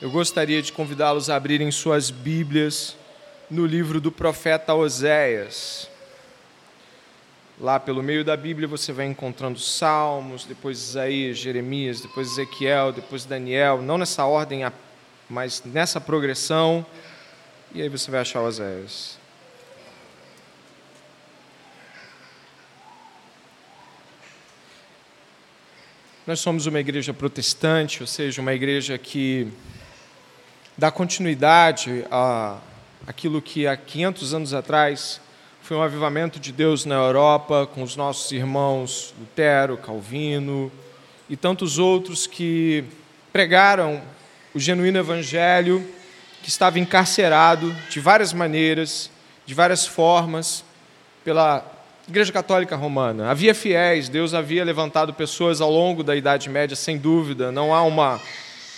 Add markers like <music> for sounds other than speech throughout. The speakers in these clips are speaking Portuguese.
eu gostaria de convidá-los a abrirem suas Bíblias no livro do profeta Oséias. Lá pelo meio da Bíblia você vai encontrando Salmos, depois Isaías, Jeremias, depois Ezequiel, depois Daniel, não nessa ordem, mas nessa progressão. E aí você vai achar Oséias. Nós somos uma igreja protestante, ou seja, uma igreja que dá continuidade a aquilo que há 500 anos atrás foi um avivamento de Deus na Europa, com os nossos irmãos Lutero, Calvino e tantos outros que pregaram o genuíno evangelho, que estava encarcerado de várias maneiras, de várias formas, pela Igreja Católica Romana. Havia fiéis, Deus havia levantado pessoas ao longo da Idade Média, sem dúvida, não há uma,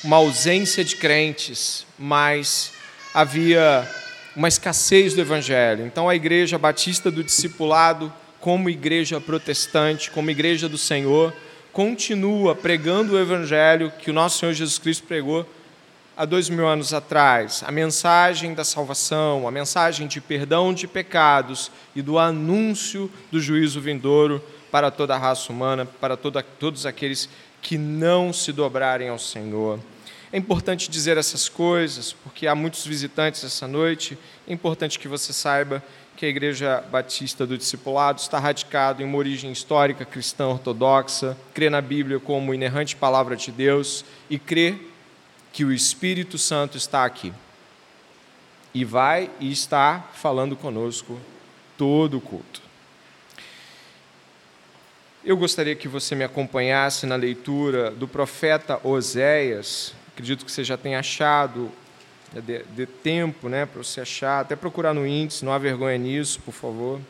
uma ausência de crentes, mas havia uma escassez do evangelho. Então a igreja batista do discipulado, como igreja protestante, como igreja do Senhor, continua pregando o evangelho que o nosso Senhor Jesus Cristo pregou há dois mil anos atrás. A mensagem da salvação, a mensagem de perdão de pecados e do anúncio do juízo vindouro para toda a raça humana, para toda, todos aqueles que não se dobrarem ao Senhor. É importante dizer essas coisas, porque há muitos visitantes essa noite. É importante que você saiba que a Igreja Batista do Discipulado está radicada em uma origem histórica cristã ortodoxa, crê na Bíblia como inerrante palavra de Deus e crê que o Espírito Santo está aqui. E vai e está falando conosco todo o culto. Eu gostaria que você me acompanhasse na leitura do profeta Oséias, Acredito que você já tenha achado, né, de, de tempo né, para você achar, até procurar no índice, não há vergonha nisso, por favor.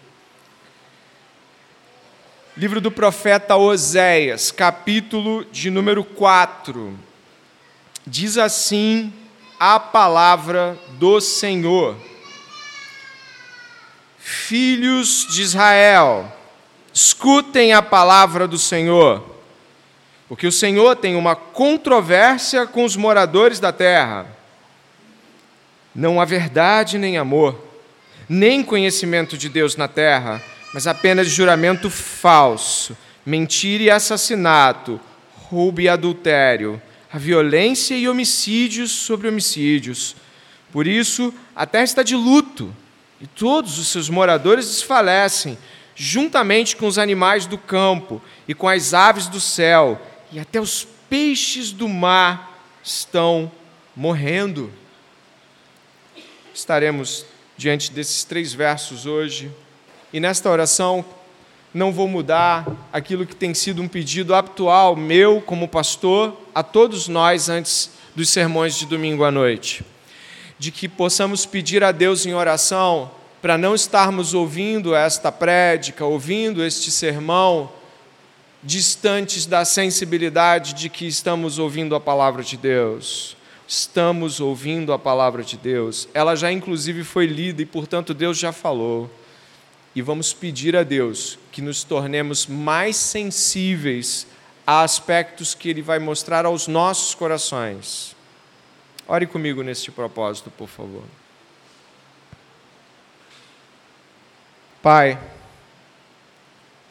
Livro do profeta Oséias, capítulo de número 4. Diz assim a palavra do Senhor: Filhos de Israel, escutem a palavra do Senhor. Porque o Senhor tem uma controvérsia com os moradores da terra. Não há verdade nem amor, nem conhecimento de Deus na terra, mas apenas juramento falso, mentira e assassinato, roubo e adultério, a violência e homicídios sobre homicídios. Por isso, a terra está de luto, e todos os seus moradores desfalecem, juntamente com os animais do campo e com as aves do céu e até os peixes do mar estão morrendo. Estaremos diante desses três versos hoje, e nesta oração não vou mudar aquilo que tem sido um pedido habitual meu como pastor a todos nós antes dos sermões de domingo à noite, de que possamos pedir a Deus em oração para não estarmos ouvindo esta prédica, ouvindo este sermão distantes da sensibilidade de que estamos ouvindo a palavra de Deus. Estamos ouvindo a palavra de Deus. Ela já, inclusive, foi lida e, portanto, Deus já falou. E vamos pedir a Deus que nos tornemos mais sensíveis a aspectos que Ele vai mostrar aos nossos corações. Ore comigo neste propósito, por favor. Pai,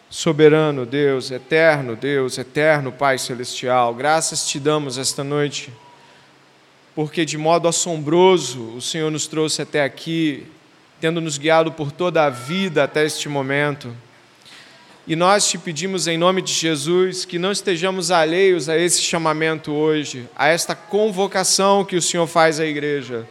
soberano Deus, eterno Deus, eterno Pai celestial, graças te damos esta noite, porque de modo assombroso o Senhor nos trouxe até aqui, tendo nos guiado por toda a vida até este momento. E nós te pedimos em nome de Jesus que não estejamos alheios a esse chamamento hoje, a esta convocação que o Senhor faz à igreja.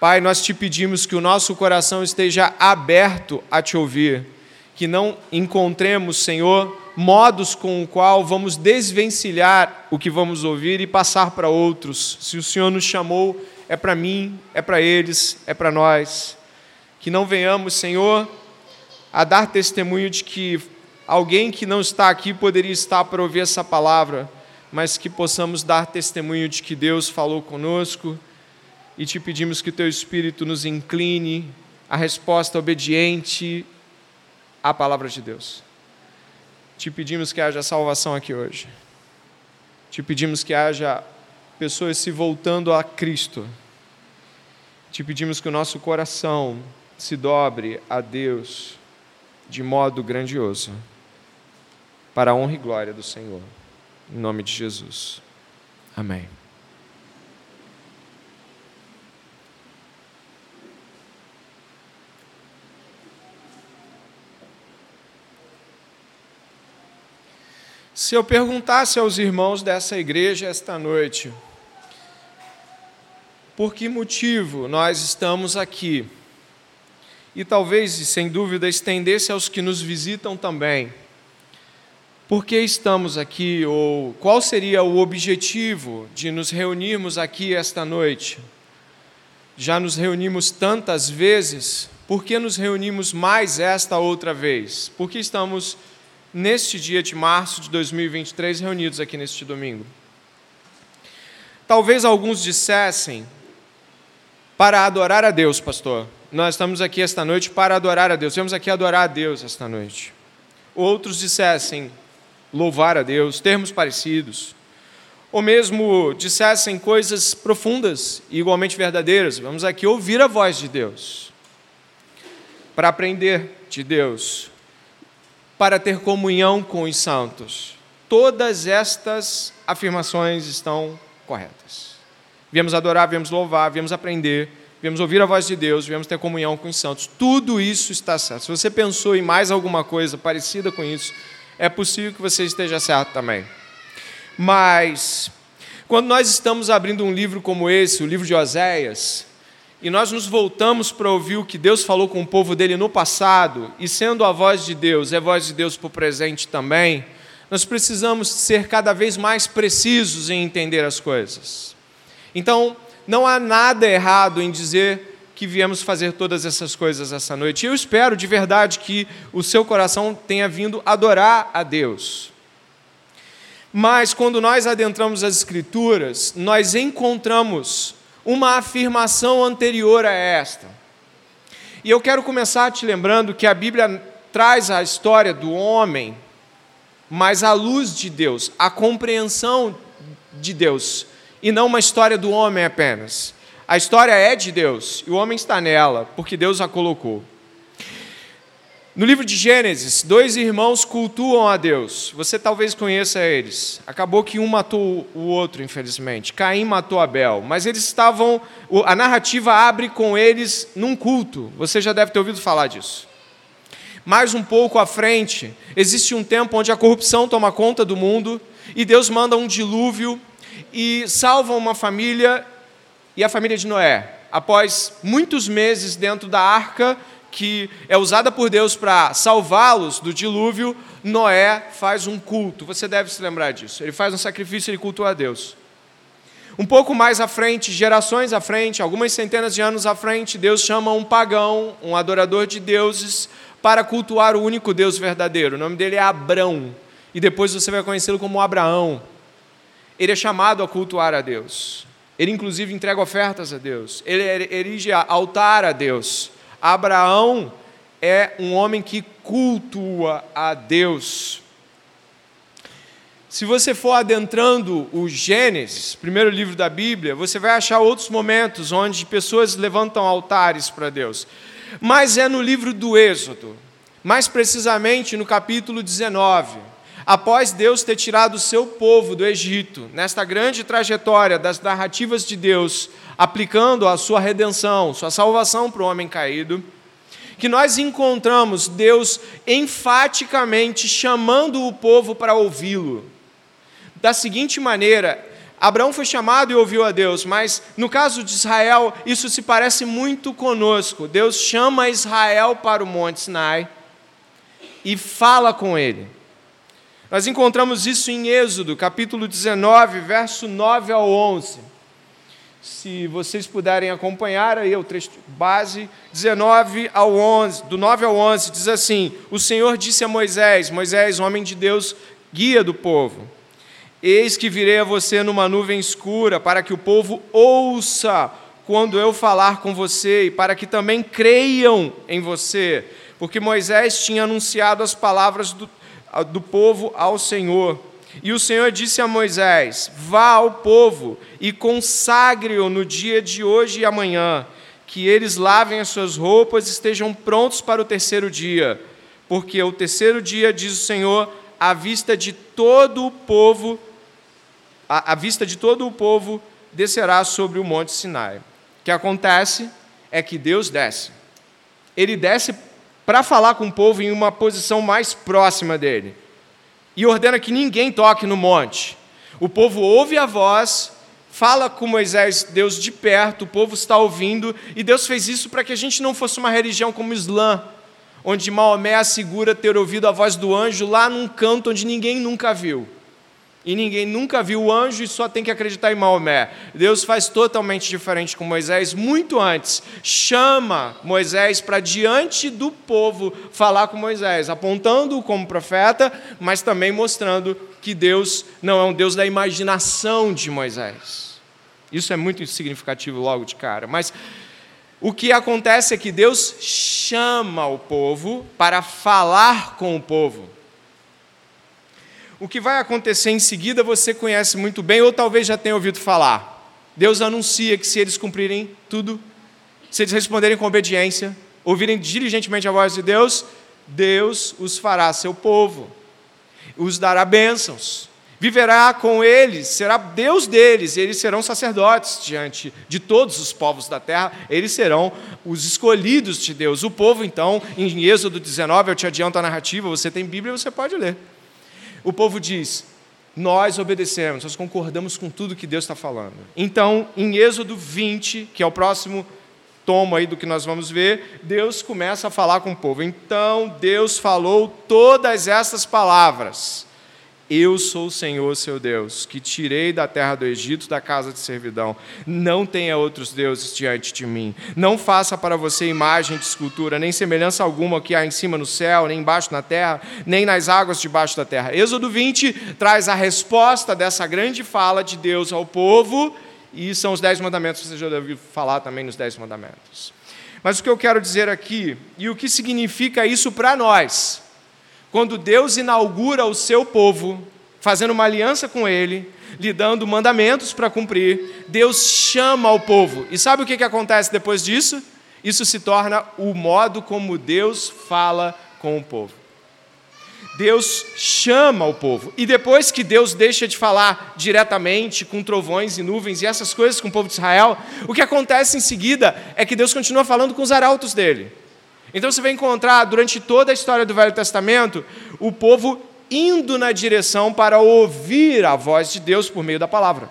Pai, nós te pedimos que o nosso coração esteja aberto a te ouvir que não encontremos, Senhor, modos com o qual vamos desvencilhar o que vamos ouvir e passar para outros. Se o Senhor nos chamou, é para mim, é para eles, é para nós. Que não venhamos, Senhor, a dar testemunho de que alguém que não está aqui poderia estar para ouvir essa palavra, mas que possamos dar testemunho de que Deus falou conosco e te pedimos que o teu Espírito nos incline a resposta obediente a palavra de Deus. Te pedimos que haja salvação aqui hoje. Te pedimos que haja pessoas se voltando a Cristo. Te pedimos que o nosso coração se dobre a Deus de modo grandioso, para a honra e glória do Senhor. Em nome de Jesus. Amém. Se eu perguntasse aos irmãos dessa igreja esta noite, por que motivo nós estamos aqui? E talvez, sem dúvida, estendesse aos que nos visitam também. Por que estamos aqui? Ou qual seria o objetivo de nos reunirmos aqui esta noite? Já nos reunimos tantas vezes, por que nos reunimos mais esta outra vez? Por que estamos neste dia de março de 2023, reunidos aqui neste domingo. Talvez alguns dissessem, para adorar a Deus, pastor. Nós estamos aqui esta noite para adorar a Deus. Viemos aqui adorar a Deus esta noite. Outros dissessem, louvar a Deus, termos parecidos. Ou mesmo dissessem coisas profundas e igualmente verdadeiras. Vamos aqui ouvir a voz de Deus. Para aprender de Deus, para ter comunhão com os santos. Todas estas afirmações estão corretas. Viemos adorar, viemos louvar, viemos aprender, viemos ouvir a voz de Deus, viemos ter comunhão com os santos. Tudo isso está certo. Se você pensou em mais alguma coisa parecida com isso, é possível que você esteja certo também. Mas, quando nós estamos abrindo um livro como esse, o livro de Oséias, e nós nos voltamos para ouvir o que Deus falou com o povo dele no passado, e sendo a voz de Deus, é voz de Deus para o presente também, nós precisamos ser cada vez mais precisos em entender as coisas. Então, não há nada errado em dizer que viemos fazer todas essas coisas essa noite. Eu espero de verdade que o seu coração tenha vindo adorar a Deus. Mas quando nós adentramos as Escrituras, nós encontramos uma afirmação anterior a esta. E eu quero começar te lembrando que a Bíblia traz a história do homem, mas à luz de Deus, a compreensão de Deus, e não uma história do homem apenas. A história é de Deus e o homem está nela, porque Deus a colocou. No livro de Gênesis, dois irmãos cultuam a Deus. Você talvez conheça eles. Acabou que um matou o outro, infelizmente. Caim matou Abel. Mas eles estavam. A narrativa abre com eles num culto. Você já deve ter ouvido falar disso. Mais um pouco à frente, existe um tempo onde a corrupção toma conta do mundo e Deus manda um dilúvio e salva uma família e a família de Noé. Após muitos meses dentro da arca, que é usada por Deus para salvá-los do dilúvio, Noé faz um culto. Você deve se lembrar disso. Ele faz um sacrifício, ele cultua a Deus. Um pouco mais à frente, gerações à frente, algumas centenas de anos à frente, Deus chama um pagão, um adorador de deuses, para cultuar o único Deus verdadeiro. O nome dele é Abrão. E depois você vai conhecê-lo como Abraão. Ele é chamado a cultuar a Deus. Ele, inclusive, entrega ofertas a Deus. Ele erige altar a Deus. Abraão é um homem que cultua a Deus. Se você for adentrando o Gênesis, primeiro livro da Bíblia, você vai achar outros momentos onde pessoas levantam altares para Deus. Mas é no livro do Êxodo, mais precisamente no capítulo 19, após Deus ter tirado o seu povo do Egito, nesta grande trajetória das narrativas de Deus, aplicando a sua redenção, sua salvação para o homem caído, que nós encontramos Deus enfaticamente chamando o povo para ouvi-lo. Da seguinte maneira, Abraão foi chamado e ouviu a Deus, mas no caso de Israel, isso se parece muito conosco. Deus chama Israel para o Monte Sinai e fala com ele. Nós encontramos isso em Êxodo, capítulo 19, verso 9 ao 11. Se vocês puderem acompanhar aí o trecho base, 19 ao 11, do 9 ao 11, diz assim: O Senhor disse a Moisés: Moisés, homem de Deus, guia do povo. Eis que virei a você numa nuvem escura, para que o povo ouça quando eu falar com você, e para que também creiam em você, porque Moisés tinha anunciado as palavras do, do povo ao Senhor. E o Senhor disse a Moisés: Vá ao povo e consagre-o no dia de hoje e amanhã, que eles lavem as suas roupas e estejam prontos para o terceiro dia, porque o terceiro dia, diz o Senhor, à vista de todo o povo, à, vista de todo o povo, descerá sobre o monte Sinai. O que acontece é que Deus desce. Ele desce para falar com o povo em uma posição mais próxima dele. E ordena que ninguém toque no monte. O povo ouve a voz, fala com Moisés, Deus de perto, o povo está ouvindo, e Deus fez isso para que a gente não fosse uma religião como o Islã, onde Maomé assegura ter ouvido a voz do anjo lá num canto onde ninguém nunca viu. E ninguém nunca viu o anjo e só tem que acreditar em Maomé. Deus faz totalmente diferente com Moisés, muito antes. Chama Moisés para diante do povo falar com Moisés, apontando-o como profeta, mas também mostrando que Deus não é um Deus da imaginação de Moisés. Isso é muito significativo logo de cara. Mas o que acontece é que Deus chama o povo para falar com o povo. O que vai acontecer em seguida você conhece muito bem, ou talvez já tenha ouvido falar. Deus anuncia que se eles cumprirem tudo, se eles responderem com obediência, ouvirem diligentemente a voz de Deus, Deus os fará seu povo, os dará bênçãos viverá com eles, será Deus deles, eles serão sacerdotes diante de todos os povos da terra, eles serão os escolhidos de Deus. O povo, então, em Êxodo 19, eu te adianto a narrativa, você tem Bíblia, você pode ler. O povo diz: Nós obedecemos, nós concordamos com tudo que Deus está falando. Então, em Êxodo 20, que é o próximo tomo aí do que nós vamos ver, Deus começa a falar com o povo. Então, Deus falou todas essas palavras eu sou o Senhor, seu Deus, que tirei da terra do Egito, da casa de servidão. Não tenha outros deuses diante de mim. Não faça para você imagem de escultura, nem semelhança alguma que há em cima no céu, nem embaixo na terra, nem nas águas debaixo da terra. Êxodo 20 traz a resposta dessa grande fala de Deus ao povo, e são os dez mandamentos, você já deve falar também nos dez mandamentos. Mas o que eu quero dizer aqui, e o que significa isso para nós, quando Deus inaugura o seu povo, fazendo uma aliança com ele, lhe dando mandamentos para cumprir, Deus chama o povo. E sabe o que, que acontece depois disso? Isso se torna o modo como Deus fala com o povo. Deus chama o povo. E depois que Deus deixa de falar diretamente com trovões e nuvens e essas coisas com o povo de Israel, o que acontece em seguida é que Deus continua falando com os arautos dele. Então você vai encontrar durante toda a história do Velho Testamento o povo indo na direção para ouvir a voz de Deus por meio da palavra.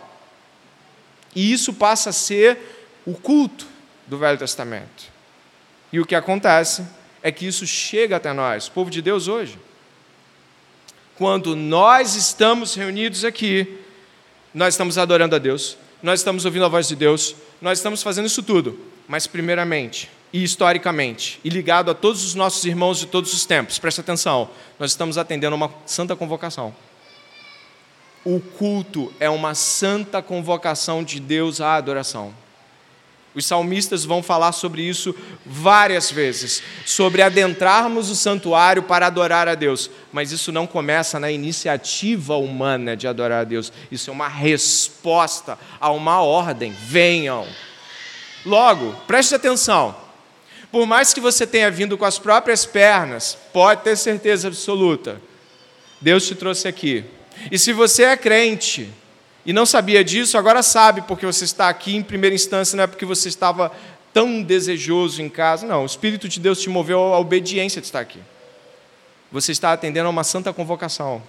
E isso passa a ser o culto do Velho Testamento. E o que acontece é que isso chega até nós, povo de Deus hoje. Quando nós estamos reunidos aqui, nós estamos adorando a Deus, nós estamos ouvindo a voz de Deus, nós estamos fazendo isso tudo, mas primeiramente e historicamente, e ligado a todos os nossos irmãos de todos os tempos. Preste atenção, nós estamos atendendo uma santa convocação. O culto é uma santa convocação de Deus à adoração. Os salmistas vão falar sobre isso várias vezes, sobre adentrarmos o santuário para adorar a Deus. Mas isso não começa na iniciativa humana de adorar a Deus. Isso é uma resposta a uma ordem. Venham. Logo, preste atenção. Por mais que você tenha vindo com as próprias pernas, pode ter certeza absoluta, Deus te trouxe aqui. E se você é crente e não sabia disso, agora sabe porque você está aqui em primeira instância, não é porque você estava tão desejoso em casa, não. O Espírito de Deus te moveu à obediência de estar aqui. Você está atendendo a uma santa convocação.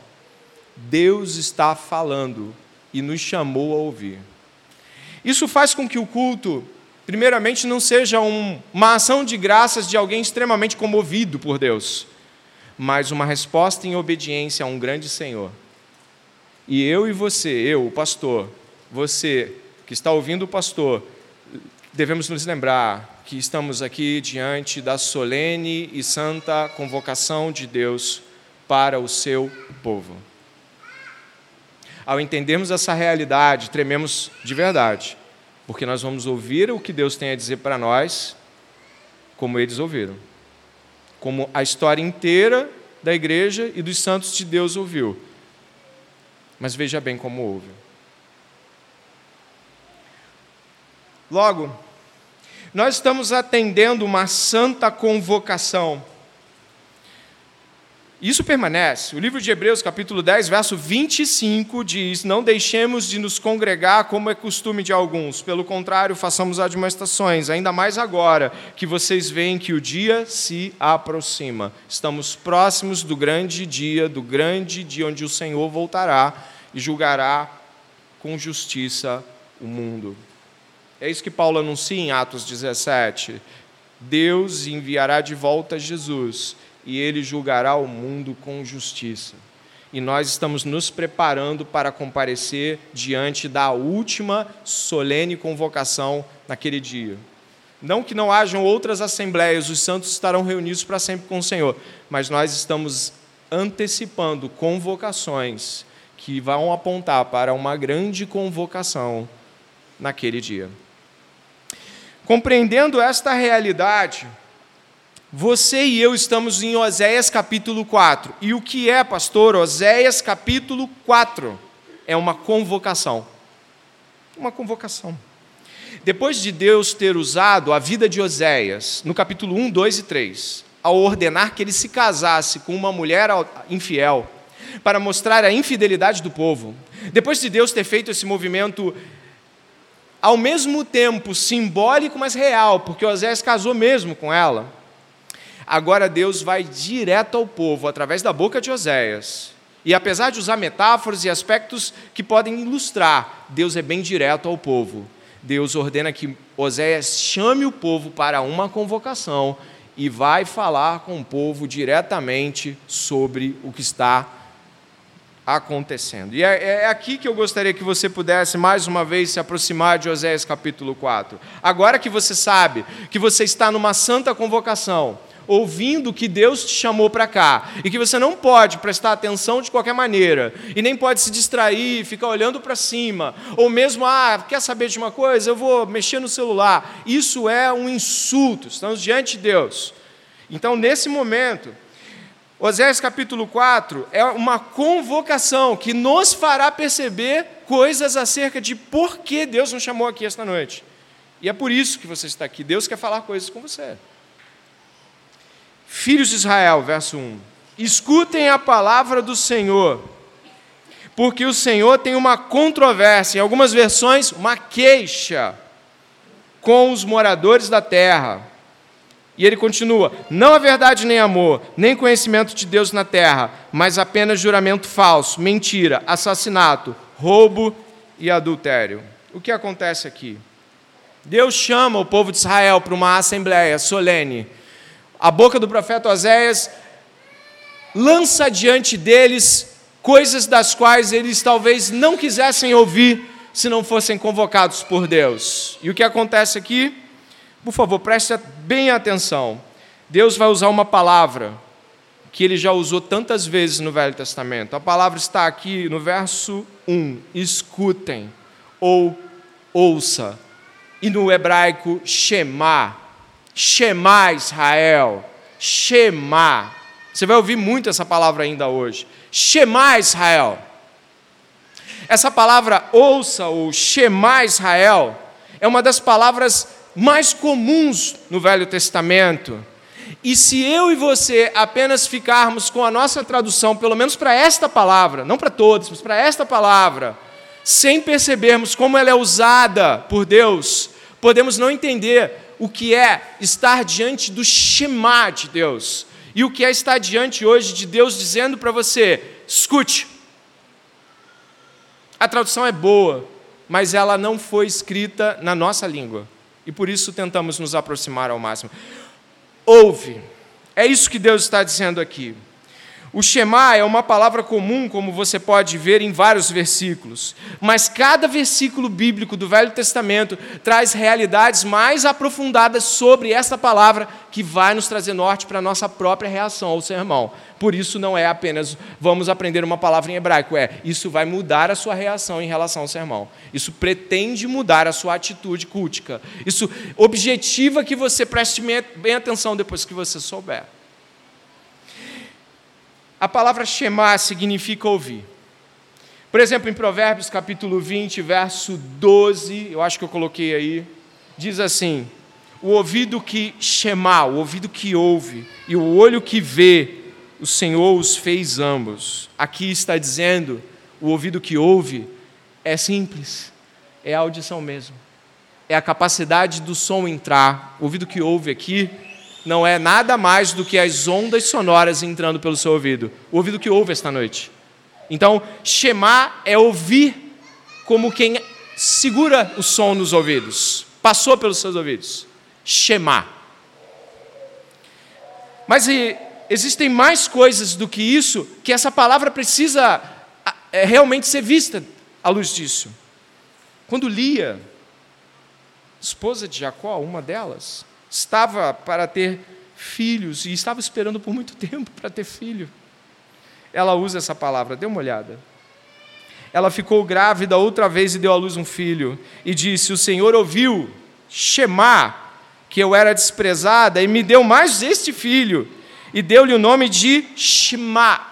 Deus está falando e nos chamou a ouvir. Isso faz com que o culto primeiramente, não seja um, uma ação de graças de alguém extremamente comovido por Deus, mas uma resposta em obediência a um grande Senhor. E eu e você, eu, o pastor, você que está ouvindo o pastor, devemos nos lembrar que estamos aqui diante da solene e santa convocação de Deus para o seu povo. Ao entendermos essa realidade, trememos de verdade porque nós vamos ouvir o que Deus tem a dizer para nós, como eles ouviram. Como a história inteira da igreja e dos santos de Deus ouviu. Mas veja bem como houve. Logo, nós estamos atendendo uma santa convocação. Isso permanece. O livro de Hebreus, capítulo 10, verso 25, diz: Não deixemos de nos congregar como é costume de alguns, pelo contrário, façamos admoestações, ainda mais agora que vocês veem que o dia se aproxima. Estamos próximos do grande dia, do grande dia onde o Senhor voltará e julgará com justiça o mundo. É isso que Paulo anuncia em Atos 17. Deus enviará de volta Jesus e ele julgará o mundo com justiça. E nós estamos nos preparando para comparecer diante da última solene convocação naquele dia. Não que não hajam outras assembleias, os santos estarão reunidos para sempre com o Senhor, mas nós estamos antecipando convocações que vão apontar para uma grande convocação naquele dia. Compreendendo esta realidade, você e eu estamos em Oséias capítulo 4. E o que é, pastor? Oséias capítulo 4 é uma convocação. Uma convocação. Depois de Deus ter usado a vida de Oséias, no capítulo 1, 2 e 3, ao ordenar que ele se casasse com uma mulher infiel, para mostrar a infidelidade do povo, depois de Deus ter feito esse movimento ao mesmo tempo simbólico, mas real, porque Oséias casou mesmo com ela, Agora Deus vai direto ao povo, através da boca de Oséias. E apesar de usar metáforas e aspectos que podem ilustrar, Deus é bem direto ao povo. Deus ordena que Oséias chame o povo para uma convocação e vai falar com o povo diretamente sobre o que está acontecendo. E é, é, aqui que eu gostaria que você pudesse mais uma vez se aproximar de Oséias capítulo 4. Agora que você sabe que você está numa santa convocação, ouvindo que Deus te chamou para cá e que você não pode prestar atenção de qualquer maneira e nem pode se distrair, ficar olhando para cima, ou mesmo, ah, quer saber de uma coisa? Eu vou mexer no celular. Isso é um insulto, estamos diante de Deus. Então, nesse momento, Oséias capítulo 4 é uma convocação que nos fará perceber coisas acerca de por que Deus nos chamou aqui esta noite. E é por isso que você está aqui. Deus quer falar coisas com você. Filhos de Israel, verso 1: Escutem a palavra do Senhor, porque o Senhor tem uma controvérsia, em algumas versões, uma queixa com os moradores da terra. E ele continua: Não há verdade nem amor, nem conhecimento de Deus na terra, mas apenas juramento falso, mentira, assassinato, roubo e adultério. O que acontece aqui? Deus chama o povo de Israel para uma assembleia solene a boca do profeta Oséias lança diante deles coisas das quais eles talvez não quisessem ouvir se não fossem convocados por Deus. E o que acontece aqui? Por favor, preste bem atenção. Deus vai usar uma palavra que ele já usou tantas vezes no Velho Testamento. A palavra está aqui no verso 1: escutem ou ouça. E no hebraico, shema Shema Israel. Shema. Você vai ouvir muito essa palavra ainda hoje. Shema Israel. Essa palavra ouça ou Shema Israel é uma das palavras mais comuns no Velho Testamento. E se eu e você apenas ficarmos com a nossa tradução, pelo menos para esta palavra, não para todas, mas para esta palavra, sem percebermos como ela é usada por Deus, podemos não entender o que é estar diante do Shema de Deus e o que é estar diante hoje de Deus dizendo para você: escute. A tradução é boa, mas ela não foi escrita na nossa língua e por isso tentamos nos aproximar ao máximo. Ouve, é isso que Deus está dizendo aqui. O Shema é uma palavra comum, como você pode ver em vários versículos, mas cada versículo bíblico do Velho Testamento traz realidades mais aprofundadas sobre essa palavra que vai nos trazer norte para a nossa própria reação ao sermão. Por isso, não é apenas vamos aprender uma palavra em hebraico, é isso vai mudar a sua reação em relação ao sermão. Isso pretende mudar a sua atitude cultica. Isso objetiva que você preste bem atenção depois que você souber. A palavra Shema significa ouvir. Por exemplo, em Provérbios capítulo 20, verso 12, eu acho que eu coloquei aí, diz assim: O ouvido que chama, o ouvido que ouve, e o olho que vê, o Senhor os fez ambos. Aqui está dizendo: o ouvido que ouve é simples, é a audição mesmo, é a capacidade do som entrar. O ouvido que ouve aqui não é nada mais do que as ondas sonoras entrando pelo seu ouvido. O ouvido que ouve esta noite. Então, chamar é ouvir como quem segura o som nos ouvidos, passou pelos seus ouvidos. Chamar. Mas e, existem mais coisas do que isso que essa palavra precisa é, realmente ser vista à luz disso. Quando Lia, esposa de Jacó, uma delas, estava para ter filhos e estava esperando por muito <laughs> tempo para ter filho ela usa essa palavra, dê uma olhada. Ela ficou grávida outra vez e deu à luz um filho, e disse: O Senhor ouviu Shemá, que eu era desprezada, e me deu mais este filho, e deu-lhe o nome de Shemaão,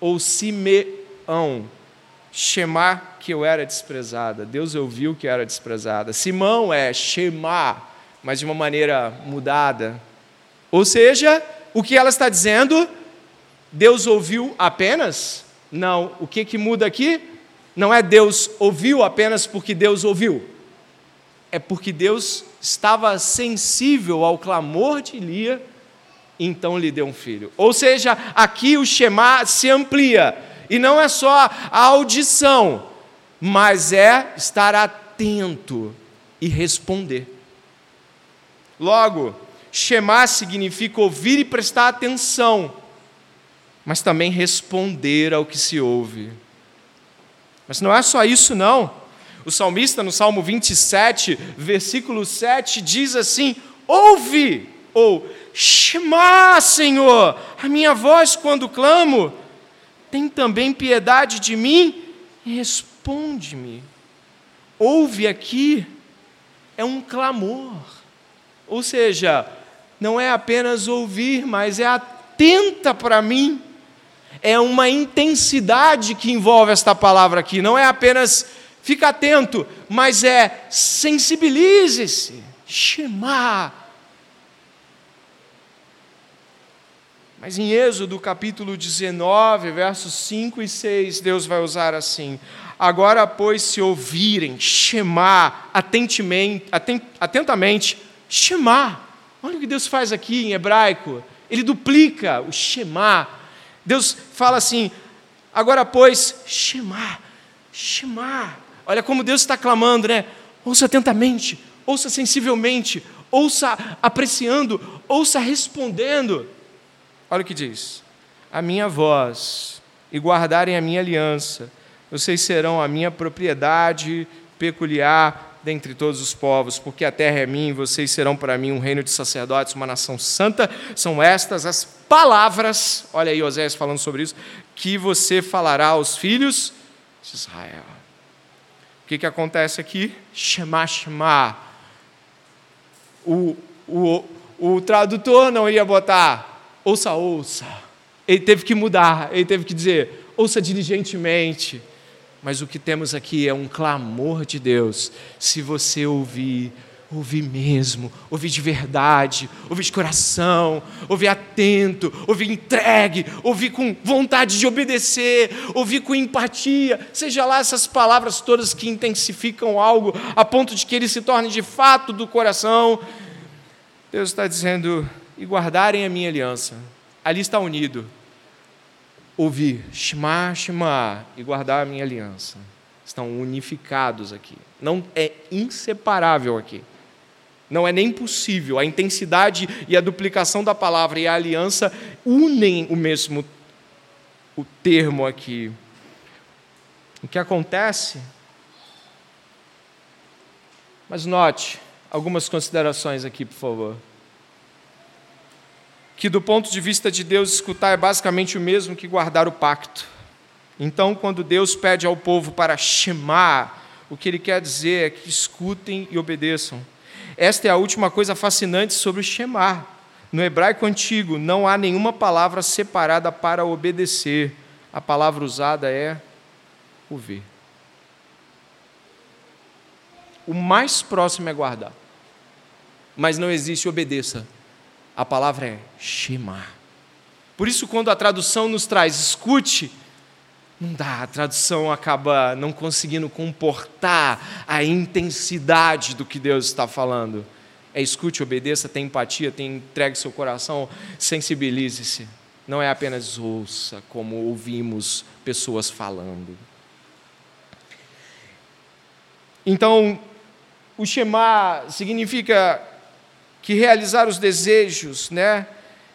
ou Simeão. Shemá, que eu era desprezada. Deus ouviu que eu era desprezada. Simão é Shemá, mas de uma maneira mudada. Ou seja, o que ela está dizendo Deus ouviu apenas? Não. O que, que muda aqui? Não é Deus ouviu apenas porque Deus ouviu. É porque Deus estava sensível ao clamor de Lia, então lhe deu um filho. Ou seja, aqui o Shema se amplia. E não é só a audição, mas é estar atento e responder. Logo, Shema significa ouvir e prestar atenção mas também responder ao que se ouve. Mas não é só isso, não. O salmista, no Salmo 27, versículo 7, diz assim: Ouve, ou Shema, Senhor, a minha voz quando clamo, tem também piedade de mim responde-me. Ouve aqui é um clamor. Ou seja, não é apenas ouvir, mas é atenta para mim. É uma intensidade que envolve esta palavra aqui, não é apenas fica atento, mas é sensibilize-se, chamar. Mas em Êxodo capítulo 19, versos 5 e 6, Deus vai usar assim: Agora, pois, se ouvirem, chamar atentamente, atentamente, chamar. Olha o que Deus faz aqui em hebraico. Ele duplica o chamar Deus fala assim: agora, pois, Shema, Shema. Olha como Deus está clamando, né? Ouça atentamente, ouça sensivelmente, ouça apreciando, ouça respondendo. Olha o que diz: a minha voz e guardarem a minha aliança, vocês serão a minha propriedade peculiar dentre todos os povos, porque a terra é minha, e vocês serão para mim um reino de sacerdotes, uma nação santa. São estas as palavras, olha aí Oséias falando sobre isso, que você falará aos filhos de Israel. O que, que acontece aqui? Shema, Shema. O, o, o tradutor não ia botar ouça, ouça. Ele teve que mudar, ele teve que dizer ouça diligentemente mas o que temos aqui é um clamor de Deus. Se você ouvir, ouvir mesmo, ouvir de verdade, ouvir de coração, ouvir atento, ouvir entregue, ouvir com vontade de obedecer, ouvir com empatia, seja lá essas palavras todas que intensificam algo a ponto de que ele se torne de fato do coração. Deus está dizendo: e guardarem a minha aliança. Ali está unido ouvir Shema, Shema e guardar a minha aliança. Estão unificados aqui. Não é inseparável aqui. Não é nem possível. A intensidade e a duplicação da palavra e a aliança unem o mesmo o termo aqui. O que acontece? Mas note algumas considerações aqui, por favor que, do ponto de vista de Deus, escutar é basicamente o mesmo que guardar o pacto. Então, quando Deus pede ao povo para chamar, o que ele quer dizer é que escutem e obedeçam. Esta é a última coisa fascinante sobre o chamar. No hebraico antigo, não há nenhuma palavra separada para obedecer. A palavra usada é ouvir. O mais próximo é guardar. Mas não existe obedeça. A palavra é Shema. Por isso, quando a tradução nos traz escute, não dá, a tradução acaba não conseguindo comportar a intensidade do que Deus está falando. É escute, obedeça, tenha empatia, tenha entregue seu coração, sensibilize-se. Não é apenas ouça, como ouvimos pessoas falando. Então, o Shema significa que realizar os desejos, né?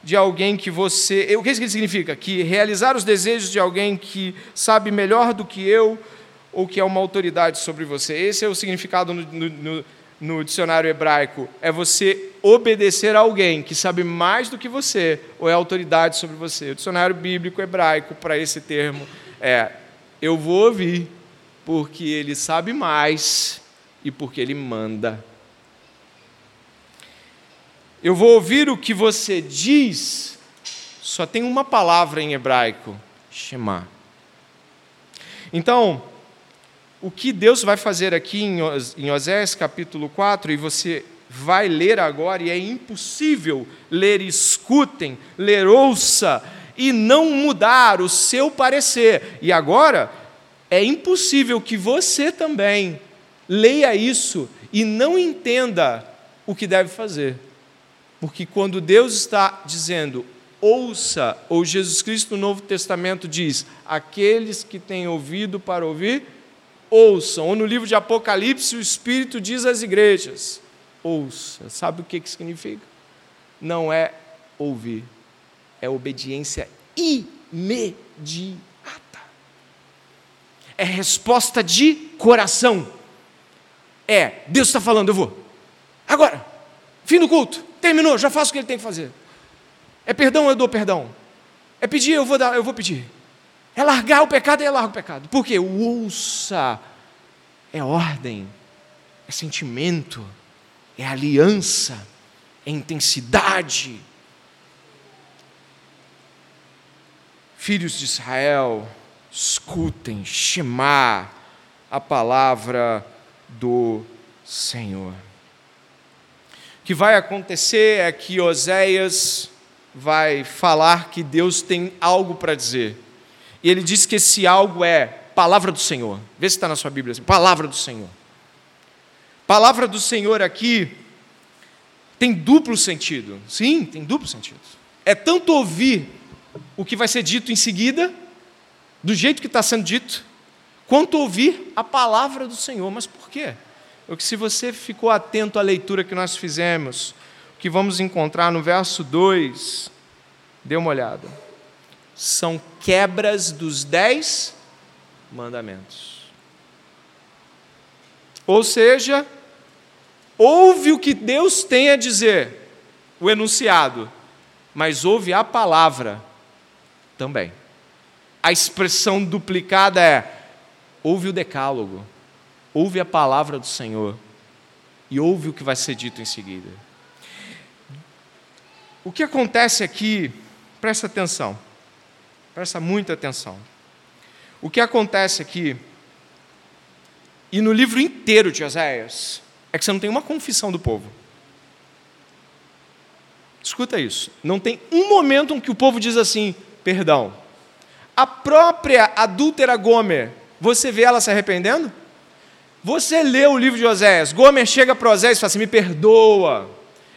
de alguém que você. O que isso significa? Que realizar os desejos de alguém que sabe melhor do que eu ou que é uma autoridade sobre você. Esse é o significado no, no, no dicionário hebraico. É você obedecer a alguém que sabe mais do que você ou é autoridade sobre você. O dicionário bíblico hebraico para esse termo é: eu vou ouvir porque ele sabe mais e porque ele manda. Eu vou ouvir o que você diz. Só tem uma palavra em hebraico: Shema. Então, o que Deus vai fazer aqui em Osés capítulo 4, e você vai ler agora, e é impossível ler, escutem, ler, ouça, e não mudar o seu parecer. E agora, é impossível que você também leia isso e não entenda o que deve fazer. Porque quando Deus está dizendo, ouça, ou Jesus Cristo no Novo Testamento diz, aqueles que têm ouvido para ouvir, ouçam. Ou no livro de Apocalipse, o Espírito diz às igrejas, ouça. Sabe o que, que significa? Não é ouvir, é obediência imediata. É resposta de coração. É, Deus está falando, eu vou. Agora, fim do culto. Terminou, já faço o que ele tem que fazer. É perdão, eu dou perdão. É pedir, eu vou dar, eu vou pedir. É largar o pecado, eu largo o pecado. Por quê? O ouça é ordem, é sentimento, é aliança, é intensidade. Filhos de Israel, escutem, chamar a palavra do Senhor. Que vai acontecer é que Oséias vai falar que Deus tem algo para dizer. E ele diz que esse algo é palavra do Senhor. Vê se está na sua Bíblia assim, palavra do Senhor. Palavra do Senhor aqui tem duplo sentido. Sim, tem duplo sentido. É tanto ouvir o que vai ser dito em seguida, do jeito que está sendo dito, quanto ouvir a palavra do Senhor. Mas por quê? Porque se você ficou atento à leitura que nós fizemos, o que vamos encontrar no verso 2, dê uma olhada. São quebras dos dez mandamentos. Ou seja, ouve o que Deus tem a dizer, o enunciado, mas ouve a palavra também. A expressão duplicada é: ouve o decálogo ouve a palavra do Senhor e ouve o que vai ser dito em seguida. O que acontece aqui, presta atenção, presta muita atenção. O que acontece aqui, e no livro inteiro de Oséias, é que você não tem uma confissão do povo. Escuta isso. Não tem um momento em que o povo diz assim, perdão. A própria adúltera Gomer, você vê ela se arrependendo? Você lê o livro de Oséias, Gomer chega para Oséias e fala assim: me perdoa,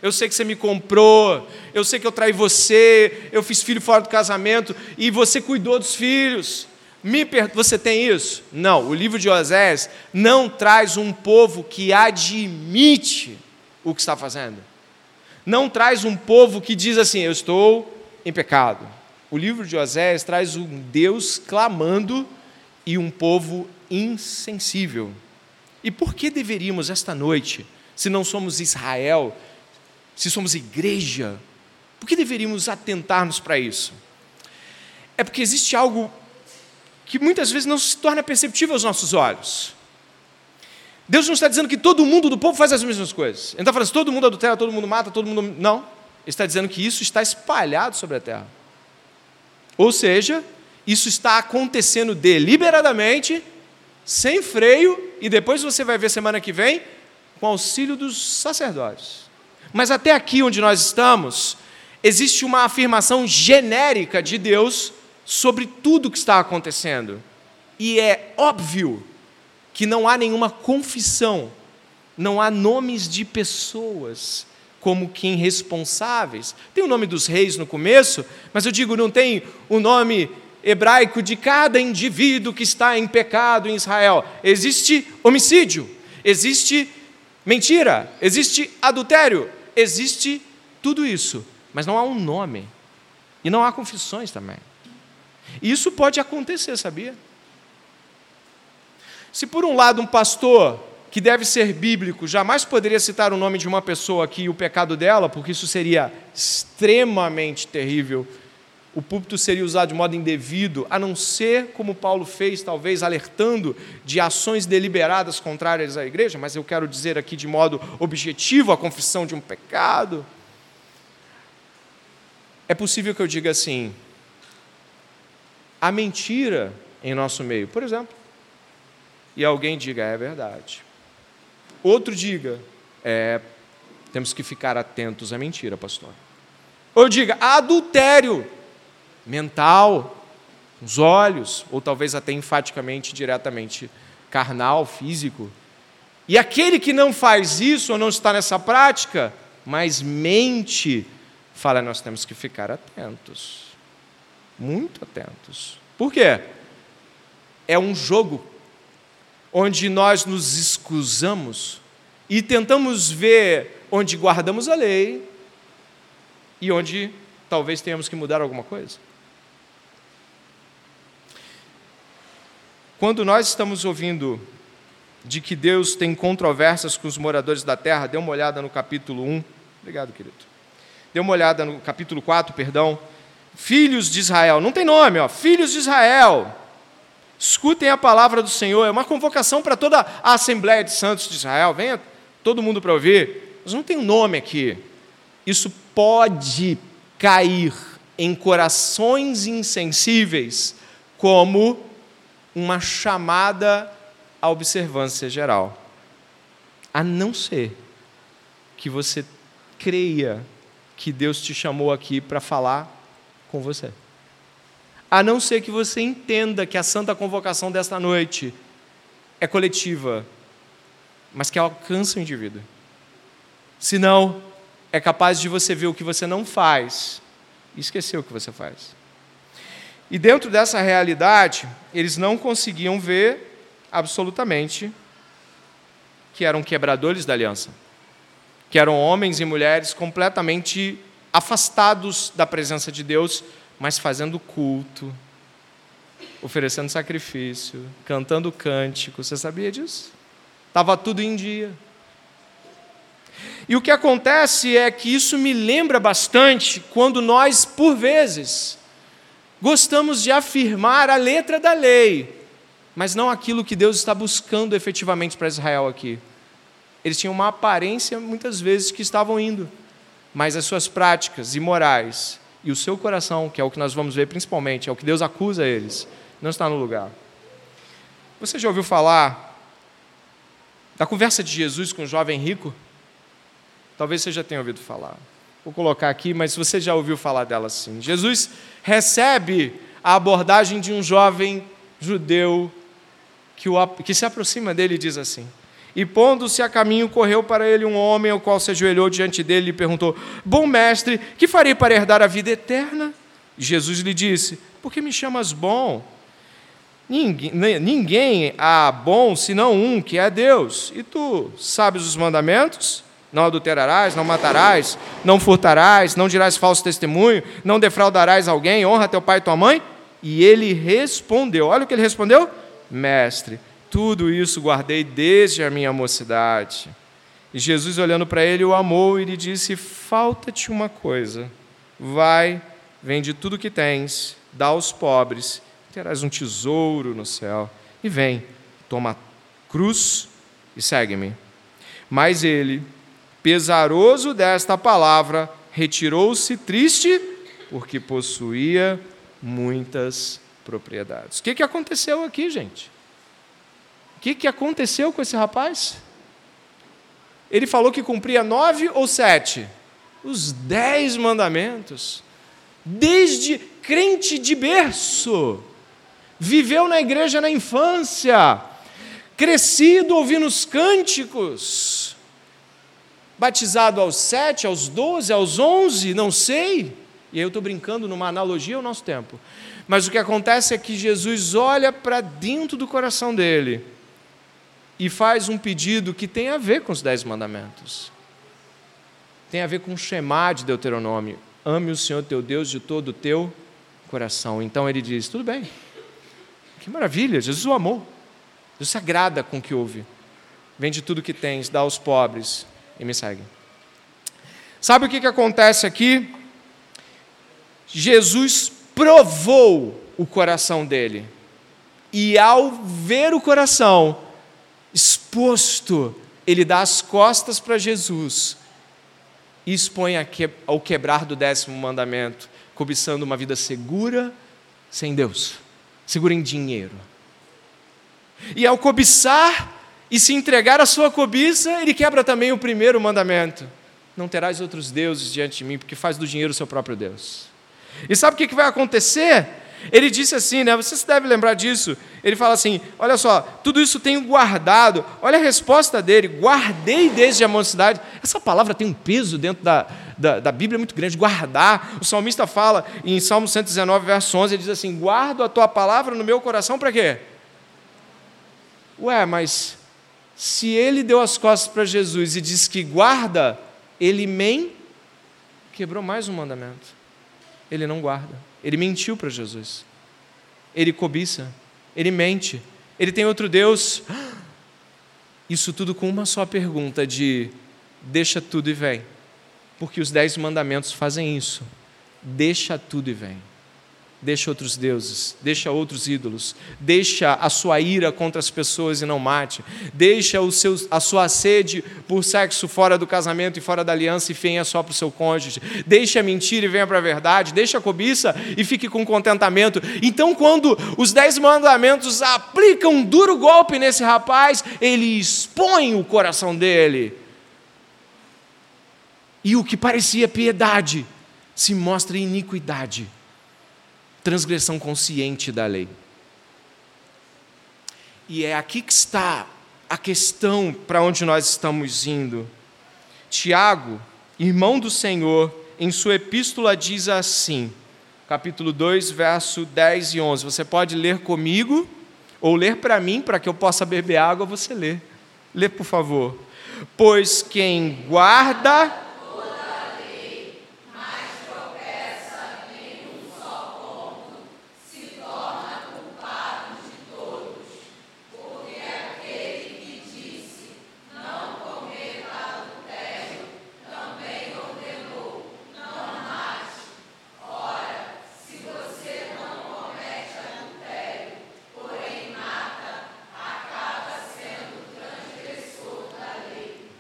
eu sei que você me comprou, eu sei que eu traí você, eu fiz filho fora do casamento e você cuidou dos filhos. Me per... Você tem isso? Não, o livro de Oséias não traz um povo que admite o que está fazendo. Não traz um povo que diz assim: eu estou em pecado. O livro de Oséias traz um Deus clamando e um povo insensível. E por que deveríamos, esta noite, se não somos Israel, se somos igreja, por que deveríamos atentar-nos para isso? É porque existe algo que muitas vezes não se torna perceptível aos nossos olhos. Deus não está dizendo que todo mundo do povo faz as mesmas coisas. Ele está falando assim, todo mundo adultera, todo mundo mata, todo mundo. Não. Ele está dizendo que isso está espalhado sobre a terra. Ou seja, isso está acontecendo deliberadamente sem freio, e depois você vai ver semana que vem, com auxílio dos sacerdotes. Mas até aqui onde nós estamos, existe uma afirmação genérica de Deus sobre tudo que está acontecendo. E é óbvio que não há nenhuma confissão, não há nomes de pessoas como quem responsáveis. Tem o nome dos reis no começo, mas eu digo, não tem o nome hebraico de cada indivíduo que está em pecado em Israel. Existe homicídio, existe mentira, existe adultério, existe tudo isso, mas não há um nome. E não há confissões também. E isso pode acontecer, sabia? Se por um lado um pastor que deve ser bíblico jamais poderia citar o nome de uma pessoa aqui e o pecado dela, porque isso seria extremamente terrível, o púlpito seria usado de modo indevido, a não ser como Paulo fez, talvez alertando de ações deliberadas contrárias à igreja, mas eu quero dizer aqui de modo objetivo a confissão de um pecado. É possível que eu diga assim: a mentira em nosso meio, por exemplo, e alguém diga, é verdade. Outro diga, é, temos que ficar atentos à mentira, pastor. Ou diga, adultério mental, os olhos, ou talvez até enfaticamente, diretamente carnal, físico. E aquele que não faz isso ou não está nessa prática, mas mente, fala, nós temos que ficar atentos. Muito atentos. Por quê? É um jogo onde nós nos excusamos e tentamos ver onde guardamos a lei e onde talvez tenhamos que mudar alguma coisa. Quando nós estamos ouvindo de que Deus tem controvérsias com os moradores da terra, dê uma olhada no capítulo 1. Obrigado, querido. Dê uma olhada no capítulo 4, perdão. Filhos de Israel, não tem nome, ó. Filhos de Israel, escutem a palavra do Senhor. É uma convocação para toda a Assembleia de Santos de Israel. Venha todo mundo para ouvir. Mas não tem nome aqui. Isso pode cair em corações insensíveis, como uma chamada à observância geral. A não ser que você creia que Deus te chamou aqui para falar com você. A não ser que você entenda que a santa convocação desta noite é coletiva, mas que alcança o indivíduo. Senão, é capaz de você ver o que você não faz e esquecer o que você faz. E dentro dessa realidade, eles não conseguiam ver absolutamente que eram quebradores da aliança, que eram homens e mulheres completamente afastados da presença de Deus, mas fazendo culto, oferecendo sacrifício, cantando cântico. Você sabia disso? Estava tudo em dia. E o que acontece é que isso me lembra bastante quando nós, por vezes, gostamos de afirmar a letra da lei, mas não aquilo que Deus está buscando efetivamente para Israel aqui. Eles tinham uma aparência, muitas vezes, que estavam indo, mas as suas práticas imorais e o seu coração, que é o que nós vamos ver principalmente, é o que Deus acusa eles, não está no lugar. Você já ouviu falar da conversa de Jesus com o jovem rico? Talvez você já tenha ouvido falar. Vou colocar aqui, mas você já ouviu falar dela sim. Jesus recebe a abordagem de um jovem judeu que, o, que se aproxima dele e diz assim: E pondo-se a caminho, correu para ele um homem, o qual se ajoelhou diante dele e perguntou: Bom mestre, que farei para herdar a vida eterna? Jesus lhe disse: Por que me chamas bom? Ninguém, ninguém há bom senão um, que é Deus. E tu sabes os mandamentos? Não adulterarás, não matarás, não furtarás, não dirás falso testemunho, não defraudarás alguém, honra teu pai e tua mãe. E ele respondeu: Olha o que ele respondeu: Mestre, tudo isso guardei desde a minha mocidade. E Jesus, olhando para ele, o amou e lhe disse: Falta-te uma coisa. Vai, vende tudo que tens, dá aos pobres, terás um tesouro no céu. E vem, toma a cruz e segue-me. Mas ele, pesaroso desta palavra, retirou-se triste, porque possuía muitas propriedades. O que, que aconteceu aqui, gente? que, que aconteceu com esse rapaz? Ele falou que cumpria nove ou sete? Os dez mandamentos. Desde crente de berço. Viveu na igreja na infância. Crescido ouvindo os cânticos. Batizado aos sete, aos doze, aos onze, não sei. E aí eu estou brincando numa analogia ao nosso tempo. Mas o que acontece é que Jesus olha para dentro do coração dele e faz um pedido que tem a ver com os dez mandamentos. Tem a ver com o Shema de Deuteronômio. Ame o Senhor teu Deus de todo o teu coração. Então ele diz: tudo bem, que maravilha, Jesus o amou. Jesus se agrada com o que ouve. Vende tudo que tens, dá aos pobres e me segue. Sabe o que, que acontece aqui? Jesus provou o coração dele. E ao ver o coração, exposto, ele dá as costas para Jesus e expõe ao quebrar do décimo mandamento, cobiçando uma vida segura sem Deus, segura em dinheiro. E ao cobiçar e se entregar à sua cobiça, ele quebra também o primeiro mandamento: não terás outros deuses diante de mim, porque faz do dinheiro o seu próprio Deus. E sabe o que vai acontecer? Ele disse assim, né? Você se deve lembrar disso. Ele fala assim: olha só, tudo isso tenho guardado. Olha a resposta dele: guardei desde a mocidade. Essa palavra tem um peso dentro da, da, da Bíblia muito grande. Guardar. O salmista fala em Salmo 119, verso 11: ele diz assim: guardo a tua palavra no meu coração para quê? Ué, mas se ele deu as costas para Jesus e disse que guarda, ele men quebrou mais um mandamento. Ele não guarda. Ele mentiu para Jesus. Ele cobiça. Ele mente. Ele tem outro Deus. Isso tudo com uma só pergunta de deixa tudo e vem. Porque os dez mandamentos fazem isso. Deixa tudo e vem deixa outros deuses, deixa outros ídolos, deixa a sua ira contra as pessoas e não mate, deixa o seu, a sua sede por sexo fora do casamento e fora da aliança e venha só para o seu cônjuge, deixa a mentira e venha para a verdade, deixa a cobiça e fique com contentamento. Então, quando os dez mandamentos aplicam um duro golpe nesse rapaz, ele expõe o coração dele. E o que parecia piedade se mostra iniquidade transgressão consciente da lei. E é aqui que está a questão para onde nós estamos indo. Tiago, irmão do Senhor, em sua epístola diz assim, capítulo 2, verso 10 e 11. Você pode ler comigo ou ler para mim, para que eu possa beber água, você lê. Lê, por favor. Pois quem guarda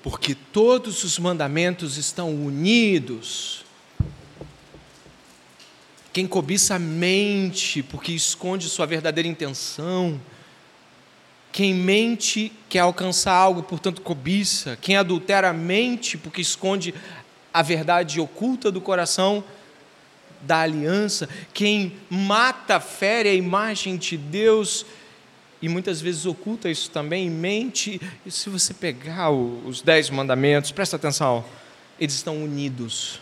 porque todos os mandamentos estão unidos. Quem cobiça mente porque esconde sua verdadeira intenção. Quem mente quer alcançar algo, portanto cobiça. Quem adultera mente porque esconde a verdade oculta do coração da aliança. Quem mata, fere a imagem de Deus e muitas vezes oculta isso também, mente. E se você pegar os dez mandamentos, presta atenção, eles estão unidos.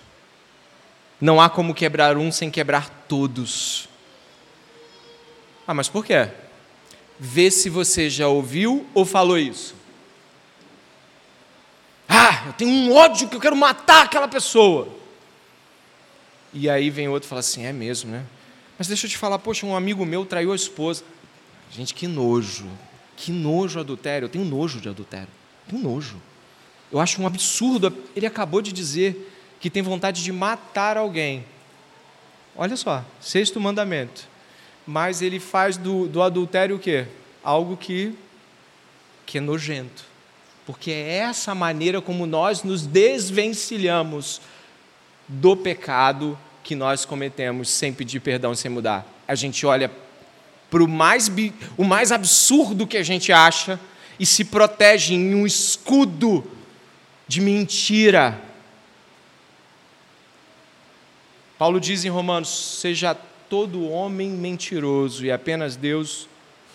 Não há como quebrar um sem quebrar todos. Ah, mas por quê? Vê se você já ouviu ou falou isso. Ah, eu tenho um ódio que eu quero matar aquela pessoa. E aí vem outro e fala assim: é mesmo, né? Mas deixa eu te falar, poxa, um amigo meu traiu a esposa. Gente, que nojo. Que nojo adultério. Eu tenho nojo de adultério. tenho nojo. Eu acho um absurdo. Ele acabou de dizer que tem vontade de matar alguém. Olha só, sexto mandamento. Mas ele faz do, do adultério o quê? Algo que, que é nojento. Porque é essa maneira como nós nos desvencilhamos do pecado que nós cometemos sem pedir perdão, sem mudar. A gente olha para o mais, o mais absurdo que a gente acha, e se protegem em um escudo de mentira. Paulo diz em Romanos: seja todo homem mentiroso e apenas Deus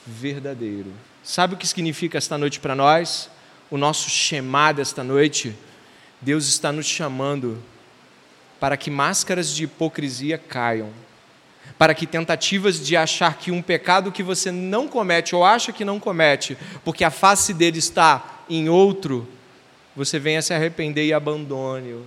verdadeiro. Sabe o que significa esta noite para nós? O nosso chamado esta noite? Deus está nos chamando para que máscaras de hipocrisia caiam, para que tentativas de achar que um pecado que você não comete ou acha que não comete, porque a face dele está em outro, você venha se arrepender e abandone-o.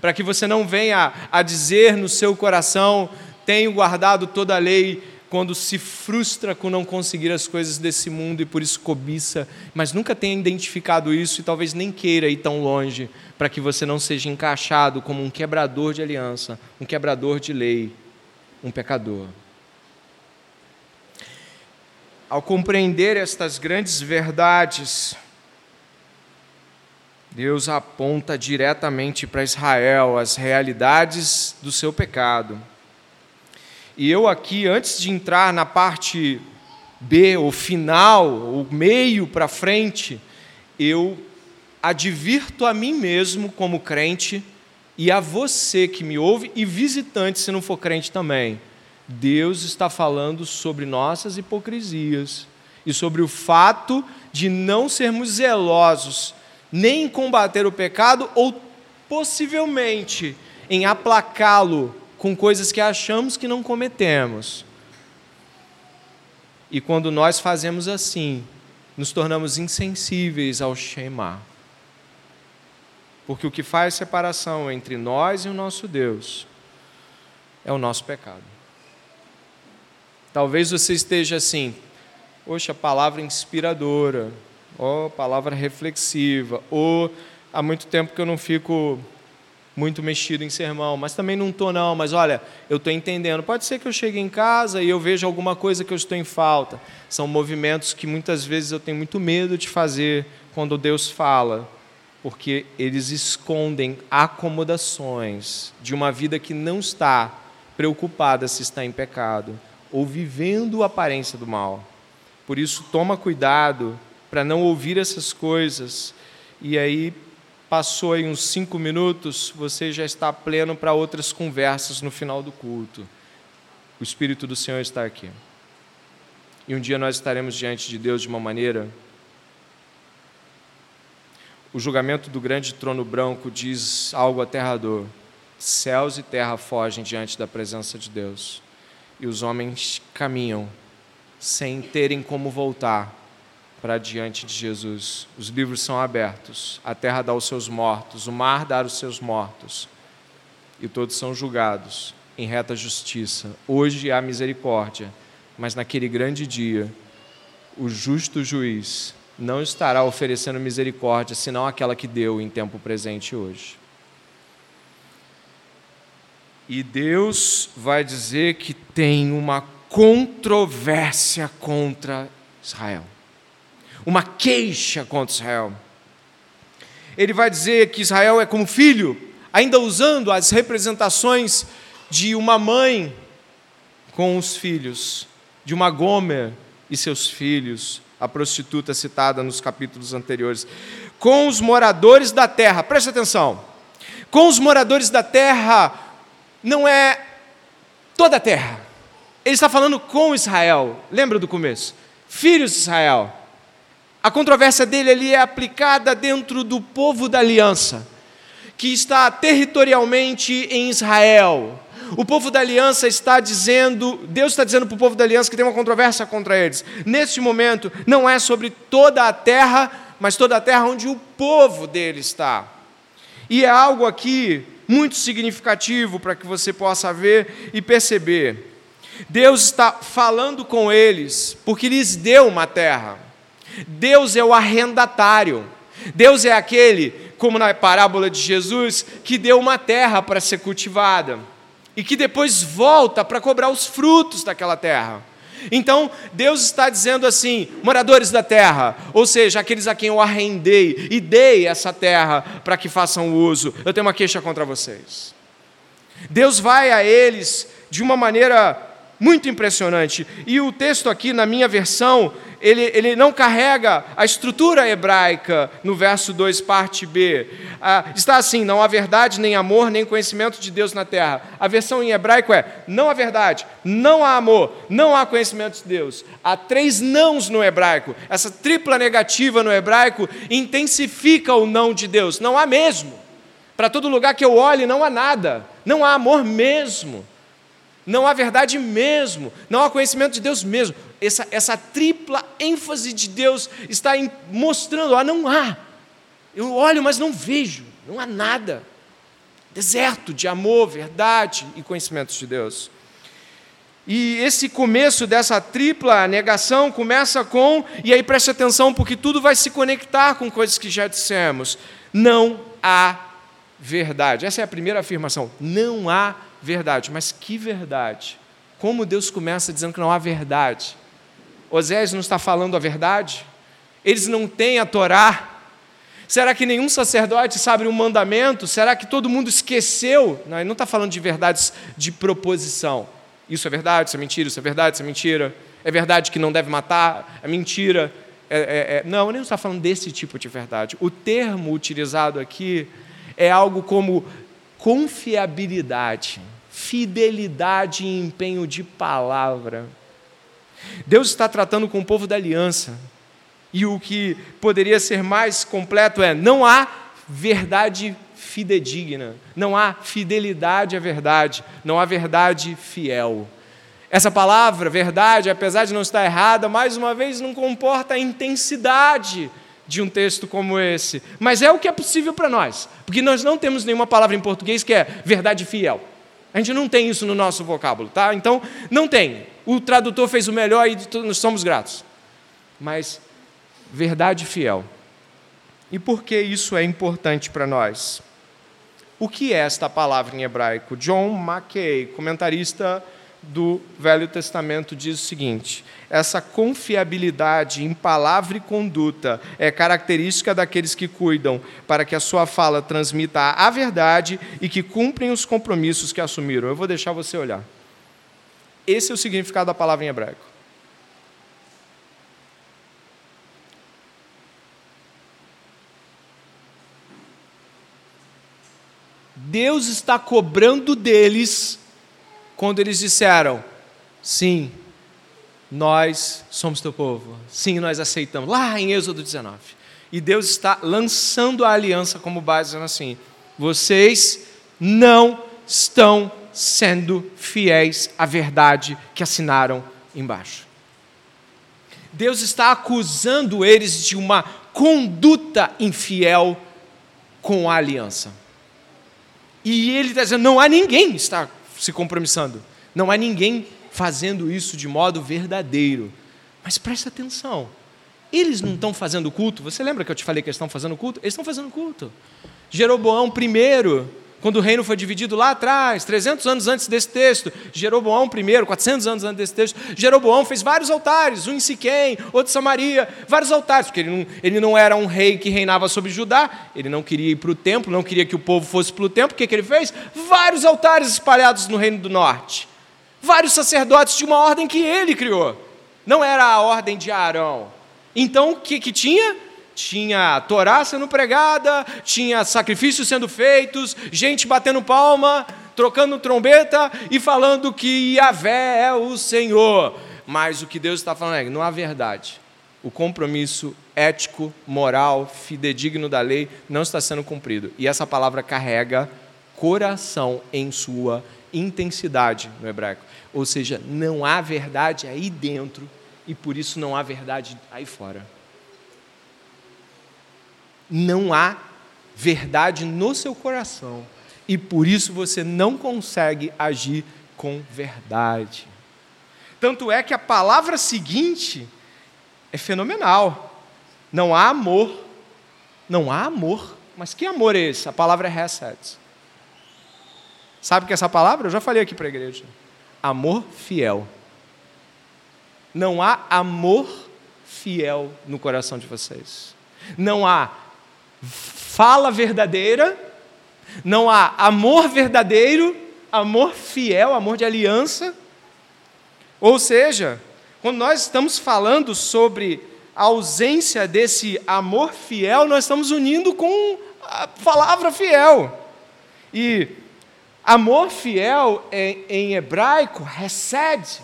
Para que você não venha a dizer no seu coração: tenho guardado toda a lei, quando se frustra com não conseguir as coisas desse mundo e por isso cobiça, mas nunca tenha identificado isso e talvez nem queira ir tão longe, para que você não seja encaixado como um quebrador de aliança, um quebrador de lei, um pecador. Ao compreender estas grandes verdades, Deus aponta diretamente para Israel as realidades do seu pecado e eu aqui, antes de entrar na parte B, o final, o meio para frente, eu advirto a mim mesmo como crente e a você que me ouve e visitante se não for crente também. Deus está falando sobre nossas hipocrisias e sobre o fato de não sermos zelosos nem em combater o pecado ou possivelmente em aplacá-lo com coisas que achamos que não cometemos. E quando nós fazemos assim, nos tornamos insensíveis ao Shema. Porque o que faz separação entre nós e o nosso Deus é o nosso pecado. Talvez você esteja assim, poxa, palavra inspiradora, ou palavra reflexiva, ou há muito tempo que eu não fico muito mexido em sermão, mas também não estou não, mas olha, eu estou entendendo. Pode ser que eu chegue em casa e eu veja alguma coisa que eu estou em falta. São movimentos que muitas vezes eu tenho muito medo de fazer quando Deus fala, porque eles escondem acomodações de uma vida que não está preocupada se está em pecado ou vivendo a aparência do mal. Por isso, toma cuidado para não ouvir essas coisas e aí Passou aí uns cinco minutos, você já está pleno para outras conversas no final do culto. O Espírito do Senhor está aqui. E um dia nós estaremos diante de Deus de uma maneira. O julgamento do grande trono branco diz algo aterrador: céus e terra fogem diante da presença de Deus, e os homens caminham sem terem como voltar para diante de Jesus. Os livros são abertos, a terra dá os seus mortos, o mar dá os seus mortos, e todos são julgados em reta justiça. Hoje há misericórdia, mas naquele grande dia, o justo juiz não estará oferecendo misericórdia, senão aquela que deu em tempo presente hoje. E Deus vai dizer que tem uma controvérsia contra Israel uma queixa contra Israel. Ele vai dizer que Israel é como filho, ainda usando as representações de uma mãe com os filhos, de uma Gomer e seus filhos, a prostituta citada nos capítulos anteriores, com os moradores da terra, preste atenção, com os moradores da terra, não é toda a terra, ele está falando com Israel, lembra do começo? Filhos de Israel. A controvérsia dele ali é aplicada dentro do povo da aliança, que está territorialmente em Israel. O povo da aliança está dizendo, Deus está dizendo para o povo da aliança que tem uma controvérsia contra eles. Neste momento, não é sobre toda a terra, mas toda a terra onde o povo dele está. E é algo aqui muito significativo para que você possa ver e perceber. Deus está falando com eles porque lhes deu uma terra. Deus é o arrendatário. Deus é aquele, como na parábola de Jesus, que deu uma terra para ser cultivada e que depois volta para cobrar os frutos daquela terra. Então, Deus está dizendo assim: moradores da terra, ou seja, aqueles a quem eu arrendei e dei essa terra para que façam uso, eu tenho uma queixa contra vocês. Deus vai a eles de uma maneira muito impressionante. E o texto aqui, na minha versão, ele, ele não carrega a estrutura hebraica no verso 2, parte B. Ah, está assim: não há verdade, nem amor, nem conhecimento de Deus na terra. A versão em hebraico é: não há verdade, não há amor, não há conhecimento de Deus. Há três nãos no hebraico. Essa tripla negativa no hebraico intensifica o não de Deus. Não há mesmo. Para todo lugar que eu olhe, não há nada. Não há amor mesmo. Não há verdade mesmo. Não há conhecimento de Deus mesmo essa, essa tripla ênfase de Deus está mostrando: ah, não há. Eu olho, mas não vejo, não há nada. Deserto de amor, verdade e conhecimentos de Deus. E esse começo dessa tripla negação começa com, e aí preste atenção, porque tudo vai se conectar com coisas que já dissemos. Não há verdade. Essa é a primeira afirmação. Não há verdade. Mas que verdade? Como Deus começa dizendo que não há verdade? Osés não está falando a verdade? Eles não têm a Torá? Será que nenhum sacerdote sabe um mandamento? Será que todo mundo esqueceu? Não, ele não está falando de verdades de proposição. Isso é verdade, isso é mentira, isso é verdade, isso é mentira. É verdade que não deve matar, é mentira. É, é, é... Não, ele não está falando desse tipo de verdade. O termo utilizado aqui é algo como confiabilidade, fidelidade e empenho de palavra. Deus está tratando com o povo da aliança. E o que poderia ser mais completo é: não há verdade fidedigna, não há fidelidade à verdade, não há verdade fiel. Essa palavra, verdade, apesar de não estar errada, mais uma vez não comporta a intensidade de um texto como esse, mas é o que é possível para nós, porque nós não temos nenhuma palavra em português que é verdade fiel. A gente não tem isso no nosso vocábulo, tá? Então, não tem. O tradutor fez o melhor e nós somos gratos. Mas, verdade fiel. E por que isso é importante para nós? O que é esta palavra em hebraico? John Mackay, comentarista do Velho Testamento diz o seguinte: essa confiabilidade em palavra e conduta é característica daqueles que cuidam para que a sua fala transmita a verdade e que cumprem os compromissos que assumiram. Eu vou deixar você olhar. Esse é o significado da palavra em hebraico. Deus está cobrando deles quando eles disseram: sim, nós somos teu povo, sim, nós aceitamos, lá em Êxodo 19. E Deus está lançando a aliança como base, dizendo assim: vocês não estão sendo fiéis à verdade que assinaram embaixo. Deus está acusando eles de uma conduta infiel com a aliança. E ele está dizendo: não há ninguém está se compromissando. Não há ninguém fazendo isso de modo verdadeiro. Mas presta atenção. Eles não estão fazendo culto. Você lembra que eu te falei que eles estão fazendo culto? Eles estão fazendo culto. Jeroboão primeiro quando o reino foi dividido lá atrás, 300 anos antes desse texto, Jeroboão primeiro, 400 anos antes desse texto, Jeroboão fez vários altares, um em Siquém, outro em Samaria, vários altares, porque ele não, ele não era um rei que reinava sobre Judá, ele não queria ir para o templo, não queria que o povo fosse para o templo, o que, que ele fez? Vários altares espalhados no reino do norte, vários sacerdotes de uma ordem que ele criou, não era a ordem de Arão. Então, o que, que tinha? Tinha Torá sendo pregada, tinha sacrifícios sendo feitos, gente batendo palma, trocando trombeta e falando que Yahvé é o Senhor. Mas o que Deus está falando é que não há verdade. O compromisso ético, moral, fidedigno da lei não está sendo cumprido. E essa palavra carrega coração em sua intensidade no hebraico. Ou seja, não há verdade aí dentro e por isso não há verdade aí fora não há verdade no seu coração e por isso você não consegue agir com verdade. Tanto é que a palavra seguinte é fenomenal. Não há amor. Não há amor. Mas que amor é esse? A palavra é reset. Sabe que essa palavra? Eu já falei aqui para a igreja. Amor fiel. Não há amor fiel no coração de vocês. Não há fala verdadeira, não há amor verdadeiro, amor fiel, amor de aliança, Ou seja, quando nós estamos falando sobre a ausência desse amor fiel, nós estamos unindo com a palavra fiel. E amor fiel em, em hebraico, hesed,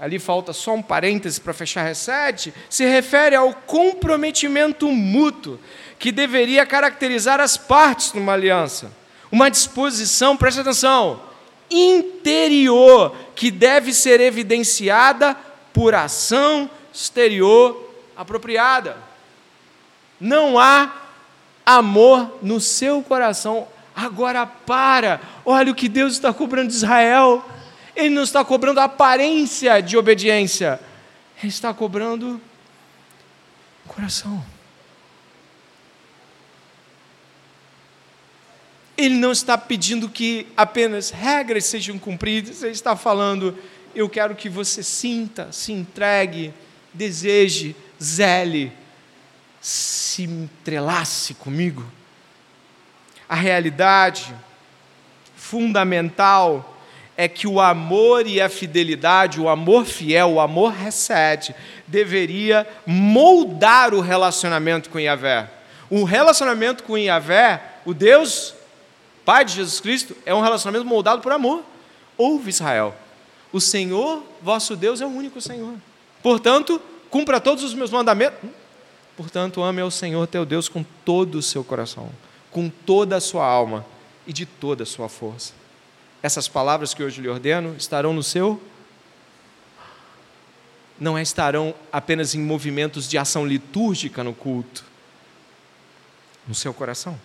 ali falta só um parêntese para fechar hesed, se refere ao comprometimento mútuo que deveria caracterizar as partes numa aliança. Uma disposição, preste atenção, interior que deve ser evidenciada por ação exterior apropriada. Não há amor no seu coração. Agora para, olha o que Deus está cobrando de Israel. Ele não está cobrando aparência de obediência, ele está cobrando coração. Ele não está pedindo que apenas regras sejam cumpridas, ele está falando: eu quero que você sinta, se entregue, deseje, zele, se entrelace comigo. A realidade fundamental é que o amor e a fidelidade, o amor fiel, o amor recede, deveria moldar o relacionamento com Yahvé. O relacionamento com Yahvé, o Deus Pai de Jesus Cristo, é um relacionamento moldado por amor. Ouve Israel, o Senhor, vosso Deus, é o único Senhor. Portanto, cumpra todos os meus mandamentos. Portanto, ame ao Senhor teu Deus com todo o seu coração, com toda a sua alma e de toda a sua força. Essas palavras que hoje lhe ordeno estarão no seu não estarão apenas em movimentos de ação litúrgica no culto, no seu coração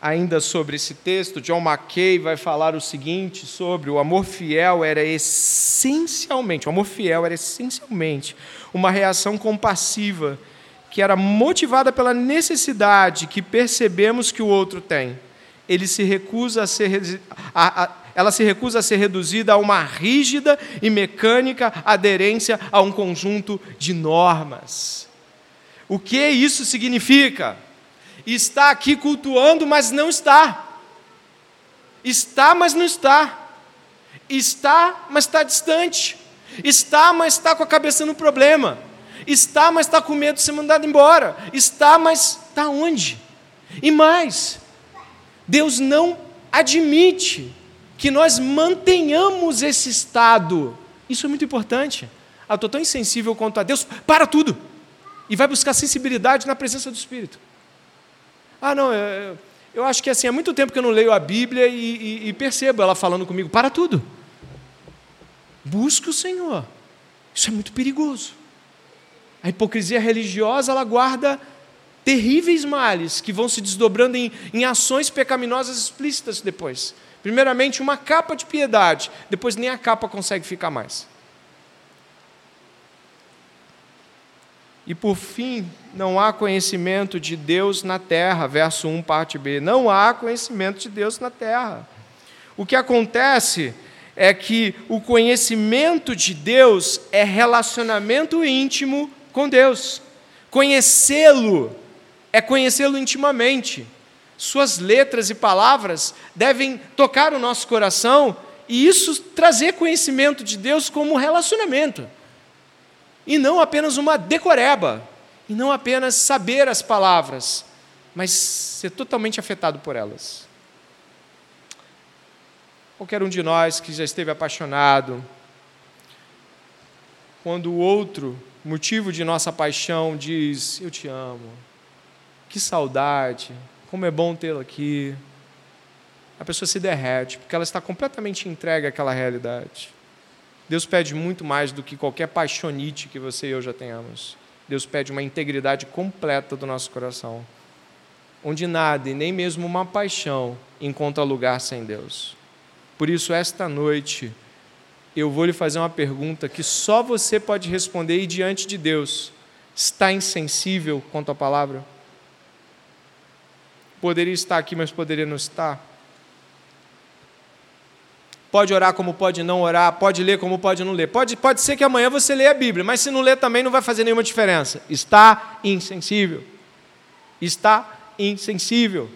ainda sobre esse texto, John Mackay vai falar o seguinte sobre o amor fiel era essencialmente, o amor fiel era essencialmente uma reação compassiva que era motivada pela necessidade que percebemos que o outro tem. Ele se recusa a ser a, a, ela se recusa a ser reduzida a uma rígida e mecânica aderência a um conjunto de normas. O que isso significa? Está aqui cultuando, mas não está. Está, mas não está. Está, mas está distante. Está, mas está com a cabeça no problema. Está, mas está com medo de ser mandado embora. Está, mas está onde? E mais, Deus não admite que nós mantenhamos esse estado. Isso é muito importante. Ah, estou tão insensível quanto a Deus, para tudo. E vai buscar sensibilidade na presença do Espírito. Ah, não, eu, eu acho que assim, há muito tempo que eu não leio a Bíblia e, e, e percebo ela falando comigo, para tudo. Busque o Senhor. Isso é muito perigoso. A hipocrisia religiosa, ela guarda terríveis males que vão se desdobrando em, em ações pecaminosas explícitas depois. Primeiramente, uma capa de piedade, depois nem a capa consegue ficar mais. E por fim, não há conhecimento de Deus na terra, verso 1, parte B. Não há conhecimento de Deus na terra. O que acontece é que o conhecimento de Deus é relacionamento íntimo com Deus. Conhecê-lo é conhecê-lo intimamente. Suas letras e palavras devem tocar o nosso coração e isso trazer conhecimento de Deus como relacionamento e não apenas uma decoreba, e não apenas saber as palavras, mas ser totalmente afetado por elas. Qualquer um de nós que já esteve apaixonado, quando o outro, motivo de nossa paixão, diz: Eu te amo, que saudade, como é bom tê-lo aqui. A pessoa se derrete, porque ela está completamente entregue àquela realidade. Deus pede muito mais do que qualquer paixonite que você e eu já tenhamos. Deus pede uma integridade completa do nosso coração, onde nada e nem mesmo uma paixão encontra lugar sem Deus. Por isso, esta noite, eu vou lhe fazer uma pergunta que só você pode responder e diante de Deus. Está insensível quanto à palavra? Poderia estar aqui, mas poderia não estar? Pode orar como pode não orar, pode ler como pode não ler. Pode, pode ser que amanhã você leia a Bíblia, mas se não ler também não vai fazer nenhuma diferença. Está insensível. Está insensível.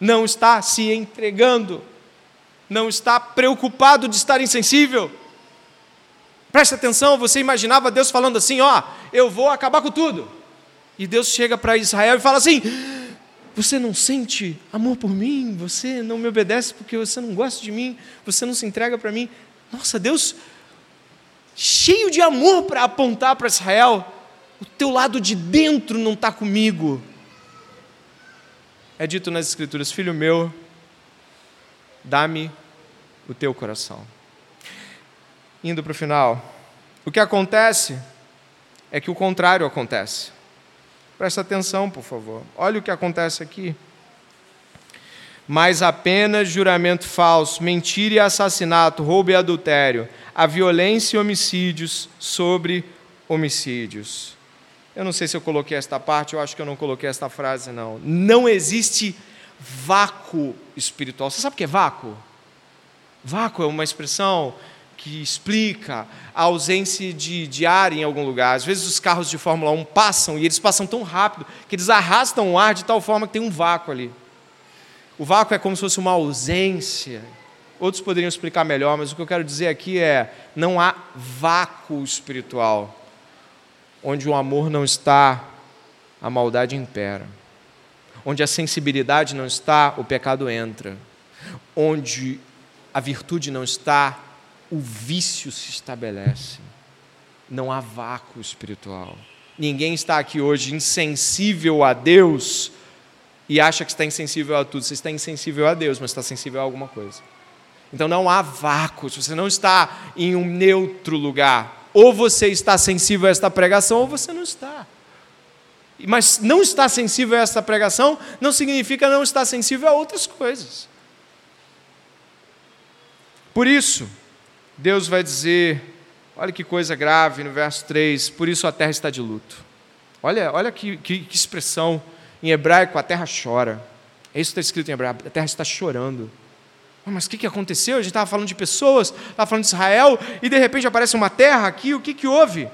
Não está se entregando. Não está preocupado de estar insensível. Preste atenção, você imaginava Deus falando assim: Ó, eu vou acabar com tudo. E Deus chega para Israel e fala assim: Você não sente amor por mim? Você não me obedece porque você não gosta de mim? Você não se entrega para mim? Nossa, Deus, cheio de amor para apontar para Israel: O teu lado de dentro não está comigo. É dito nas Escrituras: Filho meu, dá-me o teu coração indo para o final. O que acontece é que o contrário acontece. Presta atenção, por favor. Olha o que acontece aqui. Mas apenas juramento falso, mentira e assassinato, roubo e adultério, a violência e homicídios sobre homicídios. Eu não sei se eu coloquei esta parte, eu acho que eu não coloquei esta frase, não. Não existe vácuo espiritual. Você sabe o que é vácuo? Vácuo é uma expressão que explica a ausência de, de ar em algum lugar. Às vezes os carros de Fórmula 1 passam e eles passam tão rápido que eles arrastam o ar de tal forma que tem um vácuo ali. O vácuo é como se fosse uma ausência. Outros poderiam explicar melhor, mas o que eu quero dizer aqui é: não há vácuo espiritual. Onde o amor não está, a maldade impera. Onde a sensibilidade não está, o pecado entra. Onde a virtude não está, o vício se estabelece. Não há vácuo espiritual. Ninguém está aqui hoje insensível a Deus e acha que está insensível a tudo. Você está insensível a Deus, mas está sensível a alguma coisa. Então não há vácuo. Você não está em um neutro lugar, ou você está sensível a esta pregação, ou você não está. Mas não estar sensível a esta pregação não significa não estar sensível a outras coisas. Por isso, Deus vai dizer, olha que coisa grave no verso 3, por isso a terra está de luto. Olha, olha que, que, que expressão em hebraico, a terra chora. É isso que está escrito em hebraico, a terra está chorando. Mas o que, que aconteceu? A gente estava falando de pessoas, estava falando de Israel, e de repente aparece uma terra aqui, o que, que houve?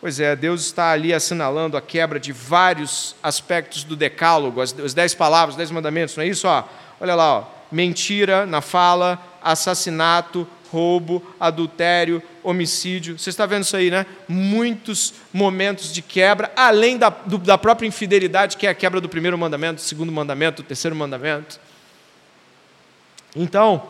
Pois é, Deus está ali assinalando a quebra de vários aspectos do decálogo, as, as dez palavras, os dez mandamentos, não é isso? Ó, olha lá, ó, mentira na fala, assassinato, roubo, adultério, homicídio. Você está vendo isso aí, né? Muitos momentos de quebra, além da, do, da própria infidelidade, que é a quebra do primeiro mandamento, do segundo mandamento, do terceiro mandamento. Então,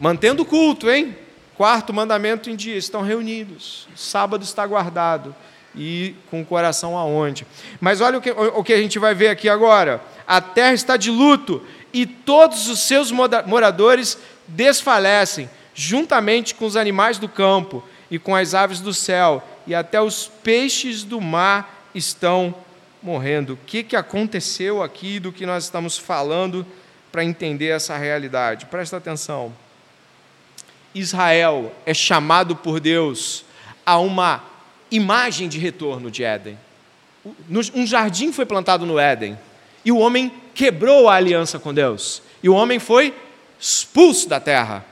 mantendo o culto, hein? Quarto mandamento em dia, estão reunidos. Sábado está guardado. E com o coração aonde? Mas olha o que, o que a gente vai ver aqui agora. A terra está de luto e todos os seus moradores desfalecem juntamente com os animais do campo e com as aves do céu, e até os peixes do mar estão morrendo. O que, que aconteceu aqui do que nós estamos falando para entender essa realidade? Presta atenção. Israel é chamado por Deus a uma imagem de retorno de Éden. Um jardim foi plantado no Éden e o homem quebrou a aliança com Deus, e o homem foi expulso da terra.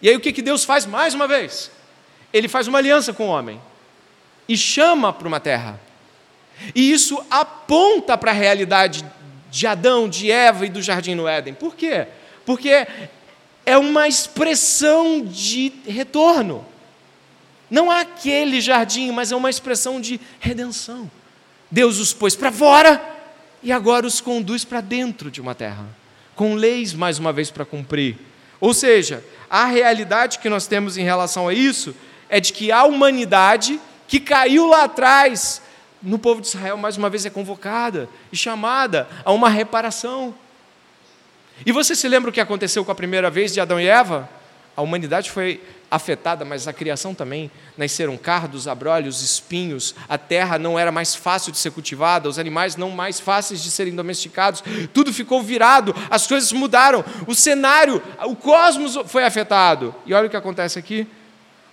E aí o que, que Deus faz mais uma vez? Ele faz uma aliança com o homem e chama para uma terra. E isso aponta para a realidade de Adão, de Eva e do jardim no Éden. Por quê? Porque é uma expressão de retorno. Não há aquele jardim, mas é uma expressão de redenção. Deus os pôs para fora e agora os conduz para dentro de uma terra, com leis mais uma vez para cumprir. Ou seja, a realidade que nós temos em relação a isso é de que a humanidade que caiu lá atrás, no povo de Israel, mais uma vez é convocada e chamada a uma reparação. E você se lembra o que aconteceu com a primeira vez de Adão e Eva? A humanidade foi afetada, mas a criação também. Nasceram cardos, abrolhos, espinhos, a terra não era mais fácil de ser cultivada, os animais não mais fáceis de serem domesticados, tudo ficou virado, as coisas mudaram, o cenário, o cosmos foi afetado. E olha o que acontece aqui.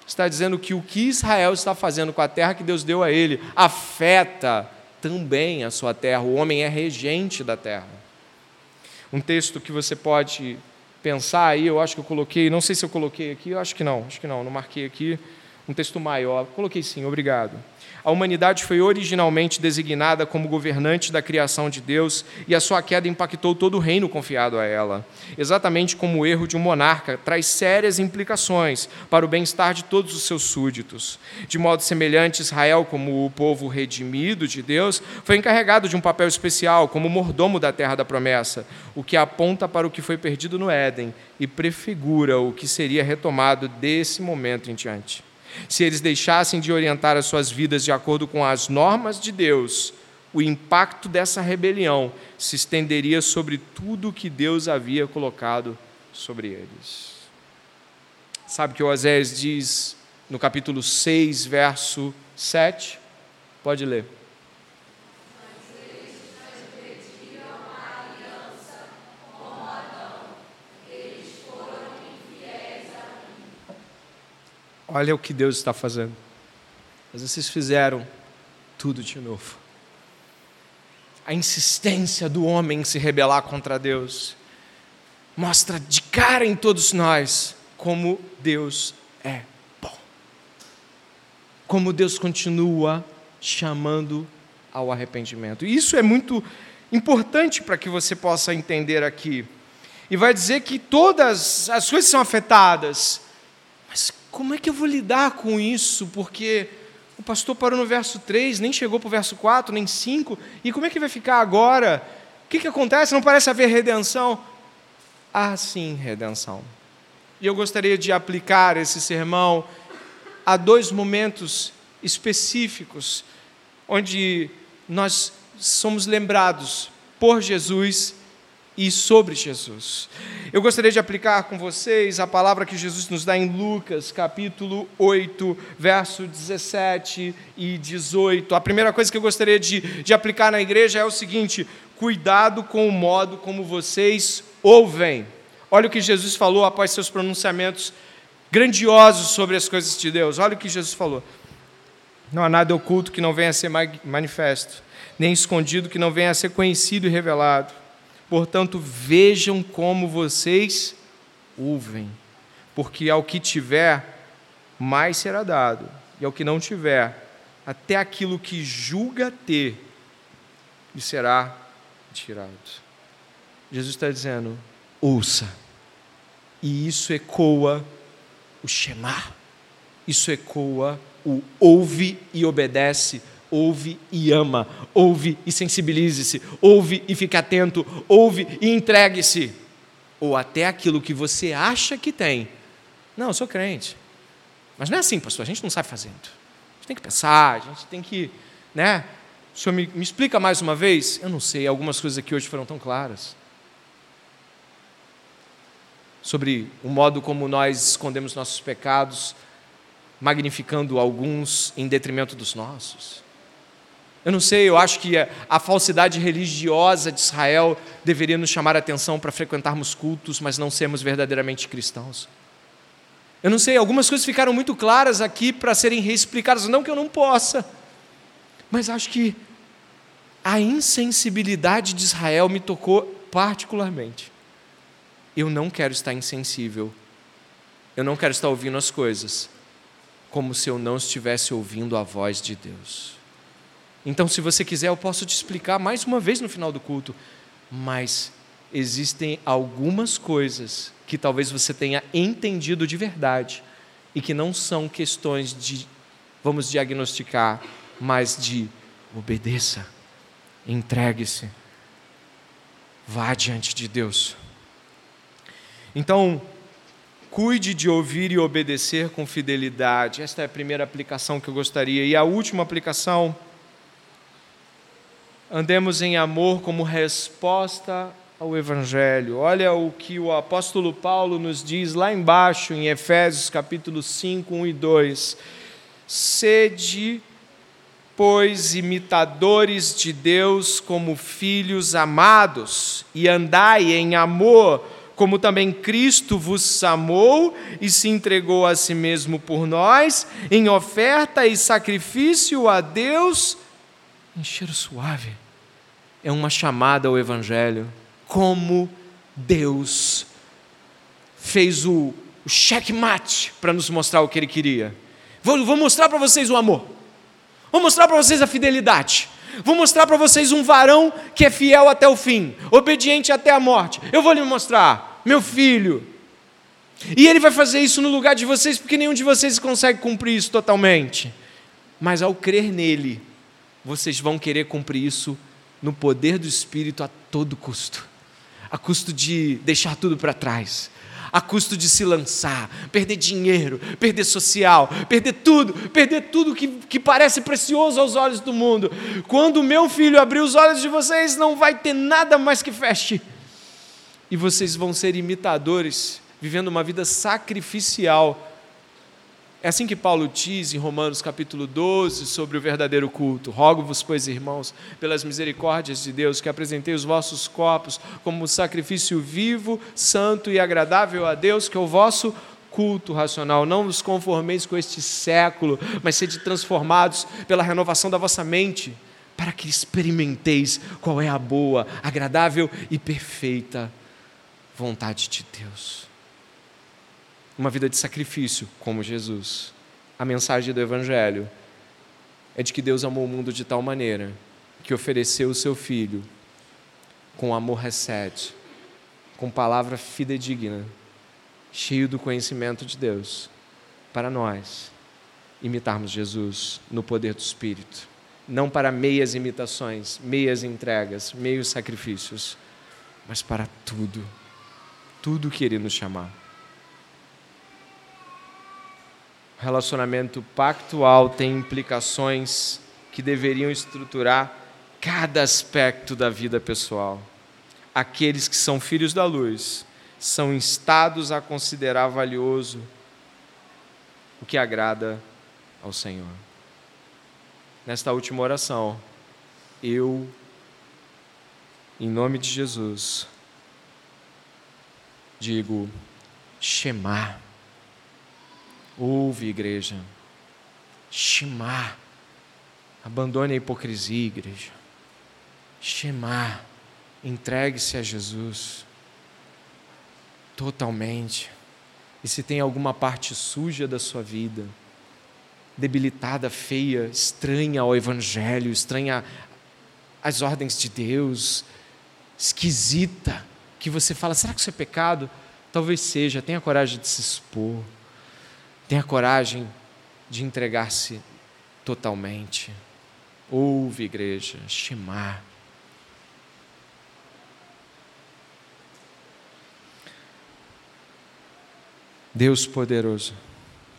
Está dizendo que o que Israel está fazendo com a terra que Deus deu a ele afeta também a sua terra. O homem é regente da terra. Um texto que você pode pensar aí, eu acho que eu coloquei, não sei se eu coloquei aqui, eu acho que não, acho que não, não marquei aqui. Um texto maior. Coloquei sim, obrigado. A humanidade foi originalmente designada como governante da criação de Deus e a sua queda impactou todo o reino confiado a ela. Exatamente como o erro de um monarca traz sérias implicações para o bem-estar de todos os seus súditos. De modo semelhante, Israel, como o povo redimido de Deus, foi encarregado de um papel especial como mordomo da terra da promessa, o que aponta para o que foi perdido no Éden e prefigura o que seria retomado desse momento em diante. Se eles deixassem de orientar as suas vidas de acordo com as normas de Deus, o impacto dessa rebelião se estenderia sobre tudo que Deus havia colocado sobre eles. Sabe o que Osés diz no capítulo 6, verso 7? Pode ler. Olha o que Deus está fazendo. Mas vocês fizeram tudo de novo. A insistência do homem em se rebelar contra Deus mostra de cara em todos nós como Deus é bom. Como Deus continua chamando ao arrependimento. E isso é muito importante para que você possa entender aqui. E vai dizer que todas as coisas são afetadas, como é que eu vou lidar com isso? Porque o pastor parou no verso 3, nem chegou para o verso 4, nem 5, e como é que vai ficar agora? O que, que acontece? Não parece haver redenção? Ah, sim, redenção. E eu gostaria de aplicar esse sermão a dois momentos específicos, onde nós somos lembrados por Jesus e sobre Jesus. Eu gostaria de aplicar com vocês a palavra que Jesus nos dá em Lucas, capítulo 8, verso 17 e 18. A primeira coisa que eu gostaria de, de aplicar na igreja é o seguinte: cuidado com o modo como vocês ouvem. Olha o que Jesus falou após seus pronunciamentos grandiosos sobre as coisas de Deus. Olha o que Jesus falou. Não há nada oculto que não venha a ser manifesto, nem escondido que não venha a ser conhecido e revelado. Portanto, vejam como vocês ouvem, porque ao que tiver, mais será dado, e ao que não tiver, até aquilo que julga ter, lhe será tirado. Jesus está dizendo: ouça, e isso ecoa o Shema, isso ecoa o ouve e obedece ouve e ama, ouve e sensibilize-se, ouve e fique atento, ouve e entregue-se. Ou até aquilo que você acha que tem. Não, eu sou crente. Mas não é assim, pastor, a gente não sabe fazendo. A gente tem que pensar, a gente tem que. Né? O senhor me, me explica mais uma vez? Eu não sei, algumas coisas aqui hoje foram tão claras. Sobre o modo como nós escondemos nossos pecados, magnificando alguns em detrimento dos nossos. Eu não sei, eu acho que a falsidade religiosa de Israel deveria nos chamar a atenção para frequentarmos cultos, mas não sermos verdadeiramente cristãos. Eu não sei, algumas coisas ficaram muito claras aqui para serem reexplicadas, não que eu não possa, mas acho que a insensibilidade de Israel me tocou particularmente. Eu não quero estar insensível, eu não quero estar ouvindo as coisas como se eu não estivesse ouvindo a voz de Deus. Então, se você quiser, eu posso te explicar mais uma vez no final do culto. Mas existem algumas coisas que talvez você tenha entendido de verdade e que não são questões de, vamos diagnosticar, mas de obedeça, entregue-se, vá diante de Deus. Então, cuide de ouvir e obedecer com fidelidade. Esta é a primeira aplicação que eu gostaria. E a última aplicação andemos em amor como resposta ao Evangelho. Olha o que o apóstolo Paulo nos diz lá embaixo, em Efésios capítulo 5, 1 e 2. Sede, pois, imitadores de Deus como filhos amados, e andai em amor, como também Cristo vos amou e se entregou a si mesmo por nós, em oferta e sacrifício a Deus em cheiro suave. É uma chamada ao Evangelho. Como Deus fez o, o checkmate para nos mostrar o que Ele queria. Vou, vou mostrar para vocês o amor. Vou mostrar para vocês a fidelidade. Vou mostrar para vocês um varão que é fiel até o fim, obediente até a morte. Eu vou lhe mostrar, meu filho. E ele vai fazer isso no lugar de vocês, porque nenhum de vocês consegue cumprir isso totalmente. Mas ao crer nele, vocês vão querer cumprir isso no poder do Espírito a todo custo a custo de deixar tudo para trás, a custo de se lançar, perder dinheiro, perder social, perder tudo, perder tudo que, que parece precioso aos olhos do mundo. Quando meu filho abrir os olhos de vocês, não vai ter nada mais que feche. E vocês vão ser imitadores, vivendo uma vida sacrificial é assim que Paulo diz em Romanos capítulo 12 sobre o verdadeiro culto. Rogo-vos, pois, irmãos, pelas misericórdias de Deus, que apresentei os vossos corpos como sacrifício vivo, santo e agradável a Deus, que é o vosso culto racional. Não vos conformeis com este século, mas sede transformados pela renovação da vossa mente, para que experimenteis qual é a boa, agradável e perfeita vontade de Deus uma vida de sacrifício, como Jesus. A mensagem do Evangelho é de que Deus amou o mundo de tal maneira que ofereceu o seu Filho com amor recede, com palavra fidedigna, cheio do conhecimento de Deus, para nós imitarmos Jesus no poder do Espírito, não para meias imitações, meias entregas, meios sacrifícios, mas para tudo, tudo que Ele nos chamar. Relacionamento pactual tem implicações que deveriam estruturar cada aspecto da vida pessoal. Aqueles que são filhos da luz são instados a considerar valioso o que agrada ao Senhor. Nesta última oração, eu, em nome de Jesus, digo: Shema Ouve, igreja. Shema. Abandone a hipocrisia, igreja. Shema. Entregue-se a Jesus. Totalmente. E se tem alguma parte suja da sua vida, debilitada, feia, estranha ao Evangelho, estranha às ordens de Deus, esquisita, que você fala: será que isso é pecado? Talvez seja, tenha coragem de se expor. Tenha coragem de entregar-se totalmente. Ouve, igreja, Shema. Deus poderoso,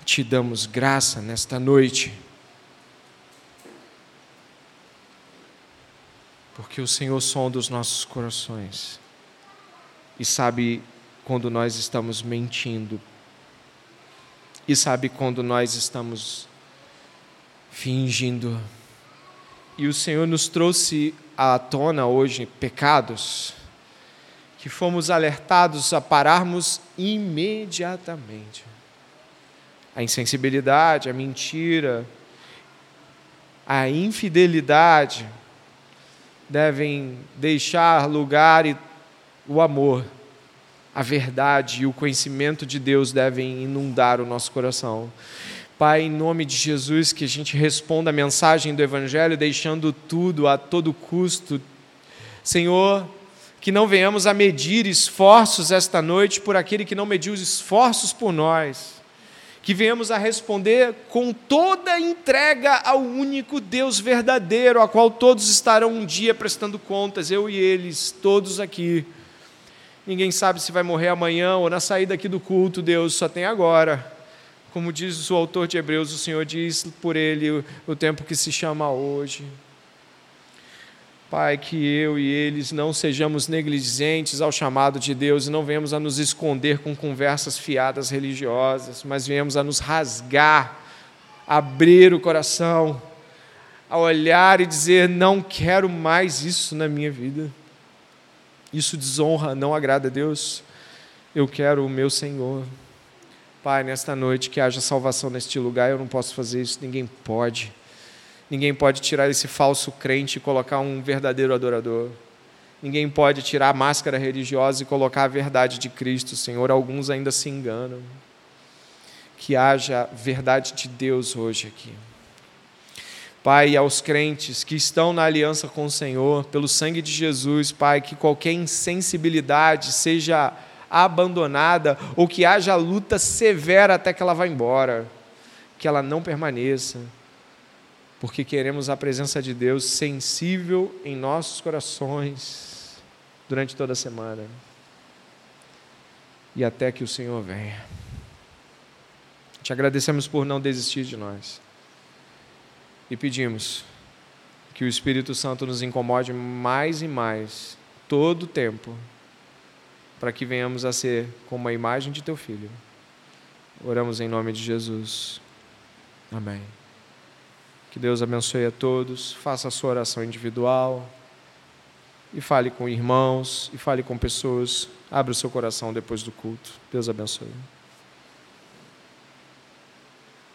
te damos graça nesta noite, porque o Senhor sonda os nossos corações e sabe quando nós estamos mentindo e sabe quando nós estamos fingindo. E o Senhor nos trouxe à tona hoje pecados que fomos alertados a pararmos imediatamente. A insensibilidade, a mentira, a infidelidade devem deixar lugar e o amor a verdade e o conhecimento de Deus devem inundar o nosso coração. Pai, em nome de Jesus, que a gente responda a mensagem do Evangelho, deixando tudo a todo custo. Senhor, que não venhamos a medir esforços esta noite por aquele que não mediu os esforços por nós. Que venhamos a responder com toda entrega ao único Deus verdadeiro, a qual todos estarão um dia prestando contas, eu e eles, todos aqui. Ninguém sabe se vai morrer amanhã ou na saída aqui do culto, Deus só tem agora. Como diz o autor de Hebreus, o Senhor diz por ele o, o tempo que se chama hoje. Pai, que eu e eles não sejamos negligentes ao chamado de Deus e não venhamos a nos esconder com conversas fiadas religiosas, mas venhamos a nos rasgar, abrir o coração, a olhar e dizer: não quero mais isso na minha vida isso desonra, não agrada a Deus. Eu quero o meu Senhor. Pai, nesta noite que haja salvação neste lugar, eu não posso fazer isso, ninguém pode. Ninguém pode tirar esse falso crente e colocar um verdadeiro adorador. Ninguém pode tirar a máscara religiosa e colocar a verdade de Cristo, Senhor. Alguns ainda se enganam. que haja verdade de Deus hoje aqui. Pai, aos crentes que estão na aliança com o Senhor, pelo sangue de Jesus, Pai, que qualquer insensibilidade seja abandonada ou que haja luta severa até que ela vá embora, que ela não permaneça, porque queremos a presença de Deus sensível em nossos corações durante toda a semana e até que o Senhor venha. Te agradecemos por não desistir de nós e pedimos que o Espírito Santo nos incomode mais e mais todo o tempo para que venhamos a ser como a imagem de teu filho. Oramos em nome de Jesus. Amém. Que Deus abençoe a todos, faça a sua oração individual e fale com irmãos e fale com pessoas. Abra o seu coração depois do culto. Deus abençoe.